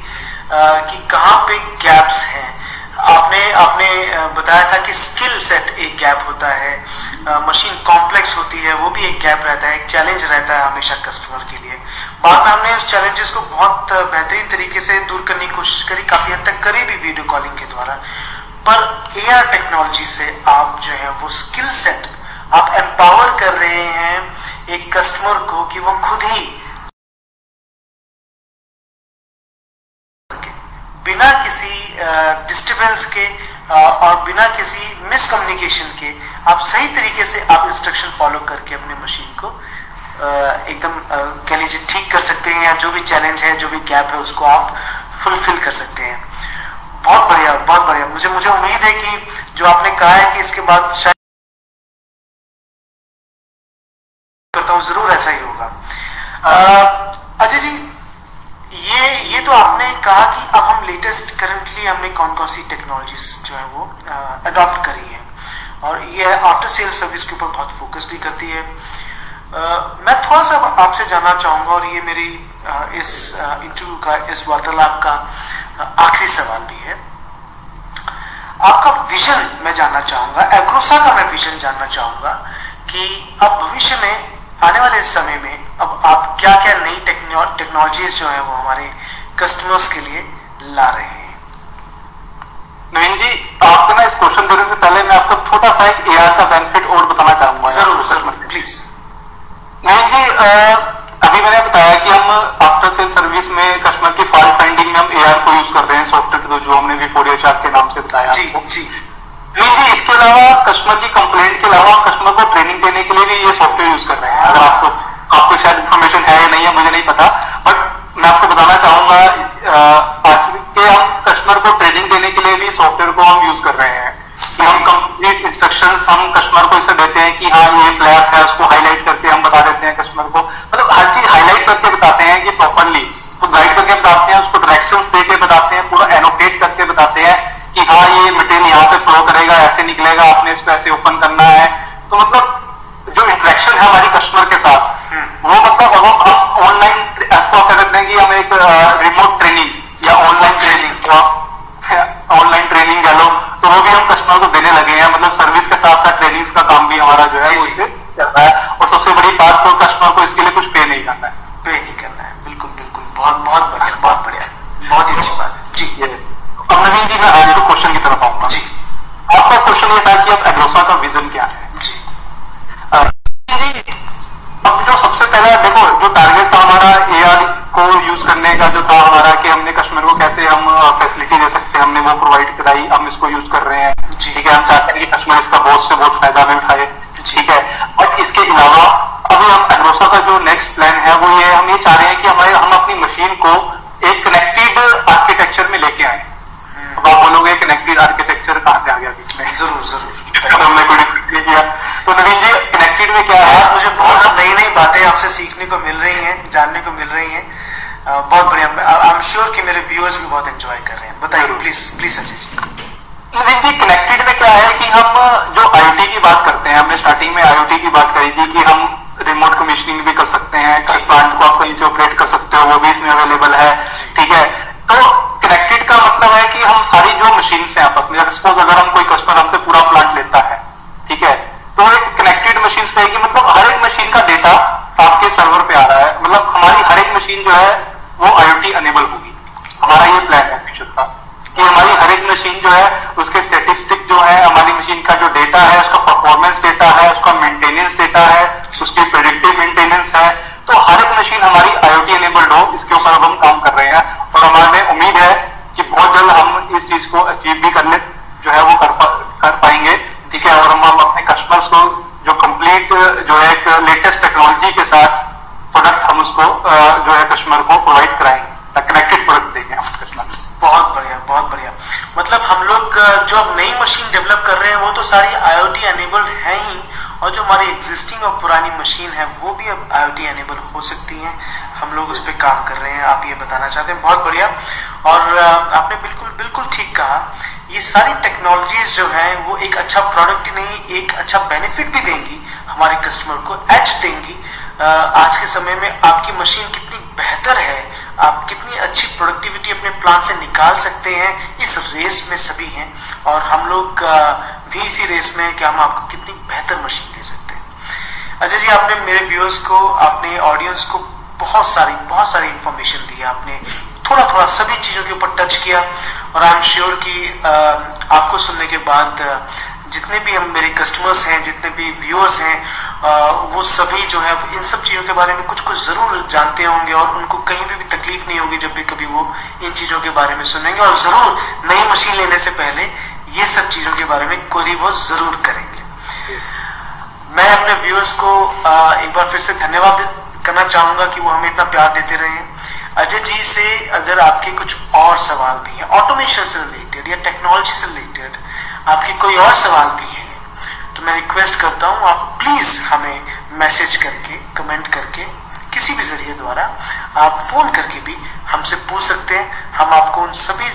अ, कि कहाँ पे गैप्स हैं। आपने आपने बताया था कि स्किल सेट एक गैप होता है। मशीन कॉम्प्लेक्स होती है, वो भी एक गैप रहता है, एक चैलेंज रहता है हमेशा कस्टमर के लिए। बाद में हमने उस चैलेंजेस को बहुत बेहतरीन तरीके से दूर करने की कोशिश करी, काफ़ी हद तक करी भी वीडियो कॉलिंग के द्वारा। पर एआर टेक्नोलॉजी से आप जो है, वो स्किल सेट आप एम्पावर कर रहे हैं एक कस्टमर को कि वो खुद ही बिना किसी डिस्टरबेंस के और बिना किसी मिसकम्युनिकेशन के आप सही तरीके से आप इंस्ट्रक्शन फॉलो करके अपने मशीन को एकदम कह लीजिए ठीक कर सकते हैं या जो भी चैलेंज है, जो भी गैप है, उसको आप फुलफिल कर सकते हैं। बहुत बढ़िया बहुत बढ़िया। मुझे मुझे उम्मीद है कि जो आपने कहा है कि इसके बाद शायद करता हूँ, ज़रूर ऐसा ही होगा। अजय जी ये ये तो आपने कहा कि अब हम लेटेस्ट करंटली हमने कौन कौन सी टेक्नोलॉजीज़ जो है वो अडॉप्ट करी है। और ये आफ्टर सेल सर्विस के ऊपर बहुत फोकस भी करती है। अ, मैं थोड़ा सा आपसे जानना चाहूँगा और ये मेरी अ, इस इंटरव्यू का इस वार्तालाप का आखिरी सवाल भी है। आपका विजन मैं जानना चाहूँगा एग्रोसा का मैं विजन जानना चाहूँगा कि अब भविष्य में आने वाले समय में अब आप क्या क्या नई टेक्नोलॉजीज़ जो है वो हमारे कस्टमर्स के लिए ला रहे हैं। नवीन जी आपको ना इस क्वेश्चन देने से पहले मैं आपको छोटा सा एक एआर का बेनिफिट और बताना चाहूँगा। ज़रूर ज़रूर प्लीज़ नवीन जी अभी मैंने बताया कि हम आफ्टर सेल सर्विस में कस्टमर की फॉल्ट फाइंडिंग में हम एआर को यूज़ कर रहे हैं सॉफ्टवेयर के थ्रू जो हमने विफोरिया चार्ट के नाम से बताया जी आपको। जी। जी इसके अलावा कस्टमर की कंप्लेंट के अलावा कस्टमर को ट्रेनिंग देने के लिए भी ये सॉफ्टवेयर यूज़ कर रहे हैं। अगर आपको आपको शायद इन्फॉर्मेशन है या नहीं है, मुझे नहीं पता। बट मैं आपको बताना चाहूँगा के हम कस्टमर को ट्रेनिंग देने के लिए भी सॉफ्टवेयर को हम यूज़ कर रहे हैं। कि हम कंप्लीट इंस्ट्रक्शन हम कस्टमर को इसे देते हैं कि हाँ ये फ्लैप है, उसको हाईलाइट करके हम बता देते हैं कस्टमर को। मतलब हर चीज़ हाईलाइट करके बताते हैं कि प्रॉपरली तो गाइड करके बताते हैं, उसको डायरेक्शन दे बताते हैं, पूरा एनोटेट करके बताते हैं। कि हाँ ये मटेरियल यहाँ से फ्लो करेगा ऐसे निकलेगा आपने इसको ऐसे ओपन करना है। तो मतलब जो इंटरेक्शन है हमारी कस्टमर के साथ वो मतलब अब हम ऑनलाइन ऐसा क्या करते हैं कि हम एक रिमोट ट्रेनिंग या ऑनलाइन ट्रेनिंग ऑनलाइन ट्रेनिंग कह लो तो वो भी हम कस्टमर को देने लगे हैं। मतलब सर्विस के साथ साथ ट्रेनिंग्स का काम भी हमारा जो है वो इससे चल रहा है। और सबसे बड़ी बात तो कस्टमर को इसके लिए कुछ पे नहीं करना है। पे नहीं करना है। बिल्कुल बिल्कुल। बहुत बहुत बढ़िया बहुत बढ़िया। बहुत ही अच्छी बात है। जी। नवीन जी मैं आज तो क्वेश्चन की तरफ़ आऊँगा। जी। आपका क्वेश्चन ये था कि अब एग्रोसा का विजन क्या है। जी। अब जो सबसे पहला देखो जो टारगेट था हमारा एआर को यूज़ करने का जो था हमारा कि हमने कस्टमर को कैसे हम फैसिलिटी दे सकते हैं हमने वो प्रोवाइड कराई हम इसको यूज़ कर रहे हैं। ठीक है हम चाहते हैं कि कस्टमर इसका बहुत से बहुत फ़ायदा भी उठाए। ठीक है और इसके अलावा अभी हम एग्रोसा का जो नेक्स्ट प्लान है वो ये हम ये चाह रहे हैं कि हमारे हम अपनी मशीन को एक कनेक्टेड आर्किटेक्चर में लेके आए। अब आप बोलोगे कनेक्टेड आर्किटेक्चर कहाँ से आ गया बीच में? ज़रूर ज़रूर। हमने कोई डिस्कस नहीं किया। तो नवीन जी कनेक्टेड में क्या है? मुझे बहुत नई नई बातें आपसे सीखने को मिल रही हैं जानने को मिल रही हैं। बहुत बढ़िया। आई एम श्योर कि मेरे व्यूअर्स भी बहुत एंजॉय कर रहे हैं। बताइए please please Ajay ji. Nitin ji connected में क्या है कि हम जो आईओटी की बात करते हैं हमने स्टार्टिंग में आईओटी की बात करी थी कि हम रिमोट कमीशनिंग भी कर सकते हैं। प्लांट को आप कहीं से ऑपरेट कर सकते हो वो भी इसमें अवेलेबल है। ठीक है तो कनेक्टेड का मतलब है कि हम सारी जो मशीन है आपस में सपोज़ अगर हम कोई कस्टमर हमसे पूरा प्लांट लेता है ठीक है तो एक कनेक्टेड मशीन रहेगी मतलब हर एक मशीन का डेटा आपके सर्वर पे आ रहा है मतलब हमारी हर एक मशीन जो है वो आईओटी अनेबल होगी हमारा ये प्लान है फ्यूचर का कि हमारी हर एक मशीन जो है उसके स्टेटिस्टिक जो है हमारी मशीन का जो डेटा है उसका परफॉर्मेंस डेटा है उसका मेंटेनेंस डेटा है उसकी प्रेडिक्टिव मेंटेनेंस है तो हर एक मशीन हमारी आईओटी एनेबल्ड हो इसके ऊपर अब हम काम कर रहे हैं और हमारे उम्मीद है कि बहुत जल्द हम इस चीज़ को अचीव भी करने जो है वो कर, पा, कर पाएँगे ठीक है और हम हम अपने कस्टमर्स को जो कंप्लीट जो है एक लेटेस्ट टेक्नोलॉजी के साथ प्रोडक्ट हम उसको अ, जो है कस्टमर को प्रोवाइड कराएँगे कनेक्टेड प्रोडक्ट देंगे हम कस्टमर को बहुत बढ़िया बहुत बढ़िया मतलब हम लोग अ, जो अब नई मशीन डेवलप कर रहे हैं वो सारी आईओटी एनेबल्ड है ही, और जो हमारी एग्जिस्टिंग और पुरानी मशीन है, वो भी अब आईओटी एनेबल हो सकती हैं। हम लोग उस पर काम कर रहे हैं, आप ये बताना चाहते हैं। बहुत बढ़िया। और आपने बिल्कुल बिल्कुल ठीक कहा, ये सारी टेक्नोलॉजीज़ जो हैं, वो एक अच्छा प्रोडक्ट ही नहीं, एक अच्छा बेनिफिट भी देंगी, हमारे कस्टमर को एच देंगी। आज के समय में आपकी मशीन कितनी बेहतर है, आप कितनी अच्छी प्रोडक्टिविटी अपने प्लांट से निकाल सकते हैं, इस रेस में सभी हैं। और हम लोग भी इसी रेस में कि हम आपको कितनी बेहतर मशीन दे सकते हैं। अजय जी आपने मेरे व्यूअर्स को आपने ऑडियंस को बहुत सारी बहुत सारी इंफॉर्मेशन दी आपने थोड़ा थोड़ा सभी चीज़ों के ऊपर टच किया और आई एम श्योर कि आपको सुनने के बाद जितने भी हम मेरे कस्टमर्स हैं जितने भी व्यूअर्स हैं वो सभी जो है इन सब चीज़ों के बारे में कुछ कुछ ज़रूर जानते होंगे और उनको कहीं भी, भी तकलीफ़ नहीं होगी जब भी कभी वो इन चीज़ों के बारे में सुनेंगे। और ज़रूर नई मशीन लेने से पहले ये सब चीज़ों के बारे में क्वेरी वो ज़रूर करेंगे। मैं अपने व्यूअर्स को एक बार फिर से धन्यवाद करना चाहूँगा कि वो हमें इतना प्यार देते रहे। अजय जी से अगर आपके कुछ और सवाल भी हैं ऑटोमेशन से रिलेटेड या टेक्नोलॉजी से रिलेटेड आपके कोई और सवाल भी हैं तो मैं रिक्वेस्ट करता हूँ, आप प्लीज़ हमें मैसेज करके कमेंट करके, किसी भी ज़रिए द्वारा आप फ़ोन करके भी हमसे पूछ सकते हैं। हम आपको उन सभी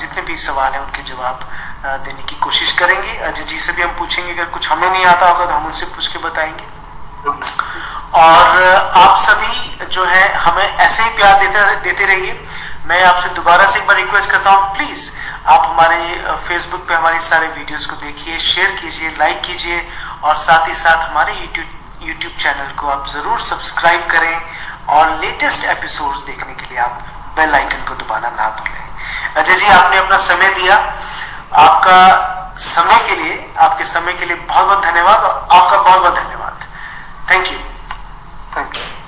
जितने भी सवाल हैं, उनके जवाब देने की कोशिश करेंगे। अजय जी से भी हम पूछेंगे, अगर कुछ हमें नहीं आता होगा तो हम उनसे पूछ के बताएँगे। और आप सभी जो है, हमें ऐसे ही प्यार देते देते रहिए। मैं आपसे दोबारा से एक बार रिक्वेस्ट करता हूँ प्लीज़ आप हमारे फेसबुक पे हमारे सारे वीडियोस को देखिए शेयर कीजिए लाइक कीजिए, और साथ ही साथ हमारे यूट्यूब यूट्यूब चैनल को आप ज़रूर सब्सक्राइब करें, और लेटेस्ट एपिसोड्स देखने के लिए आप बेल आइकन को दबाना ना भूलें। अजय जी, आपने अपना समय दिया। आपका समय के लिए, आपके समय के लिए बहुत बहुत धन्यवाद और आपका बहुत बहुत धन्यवाद। Thank you thank you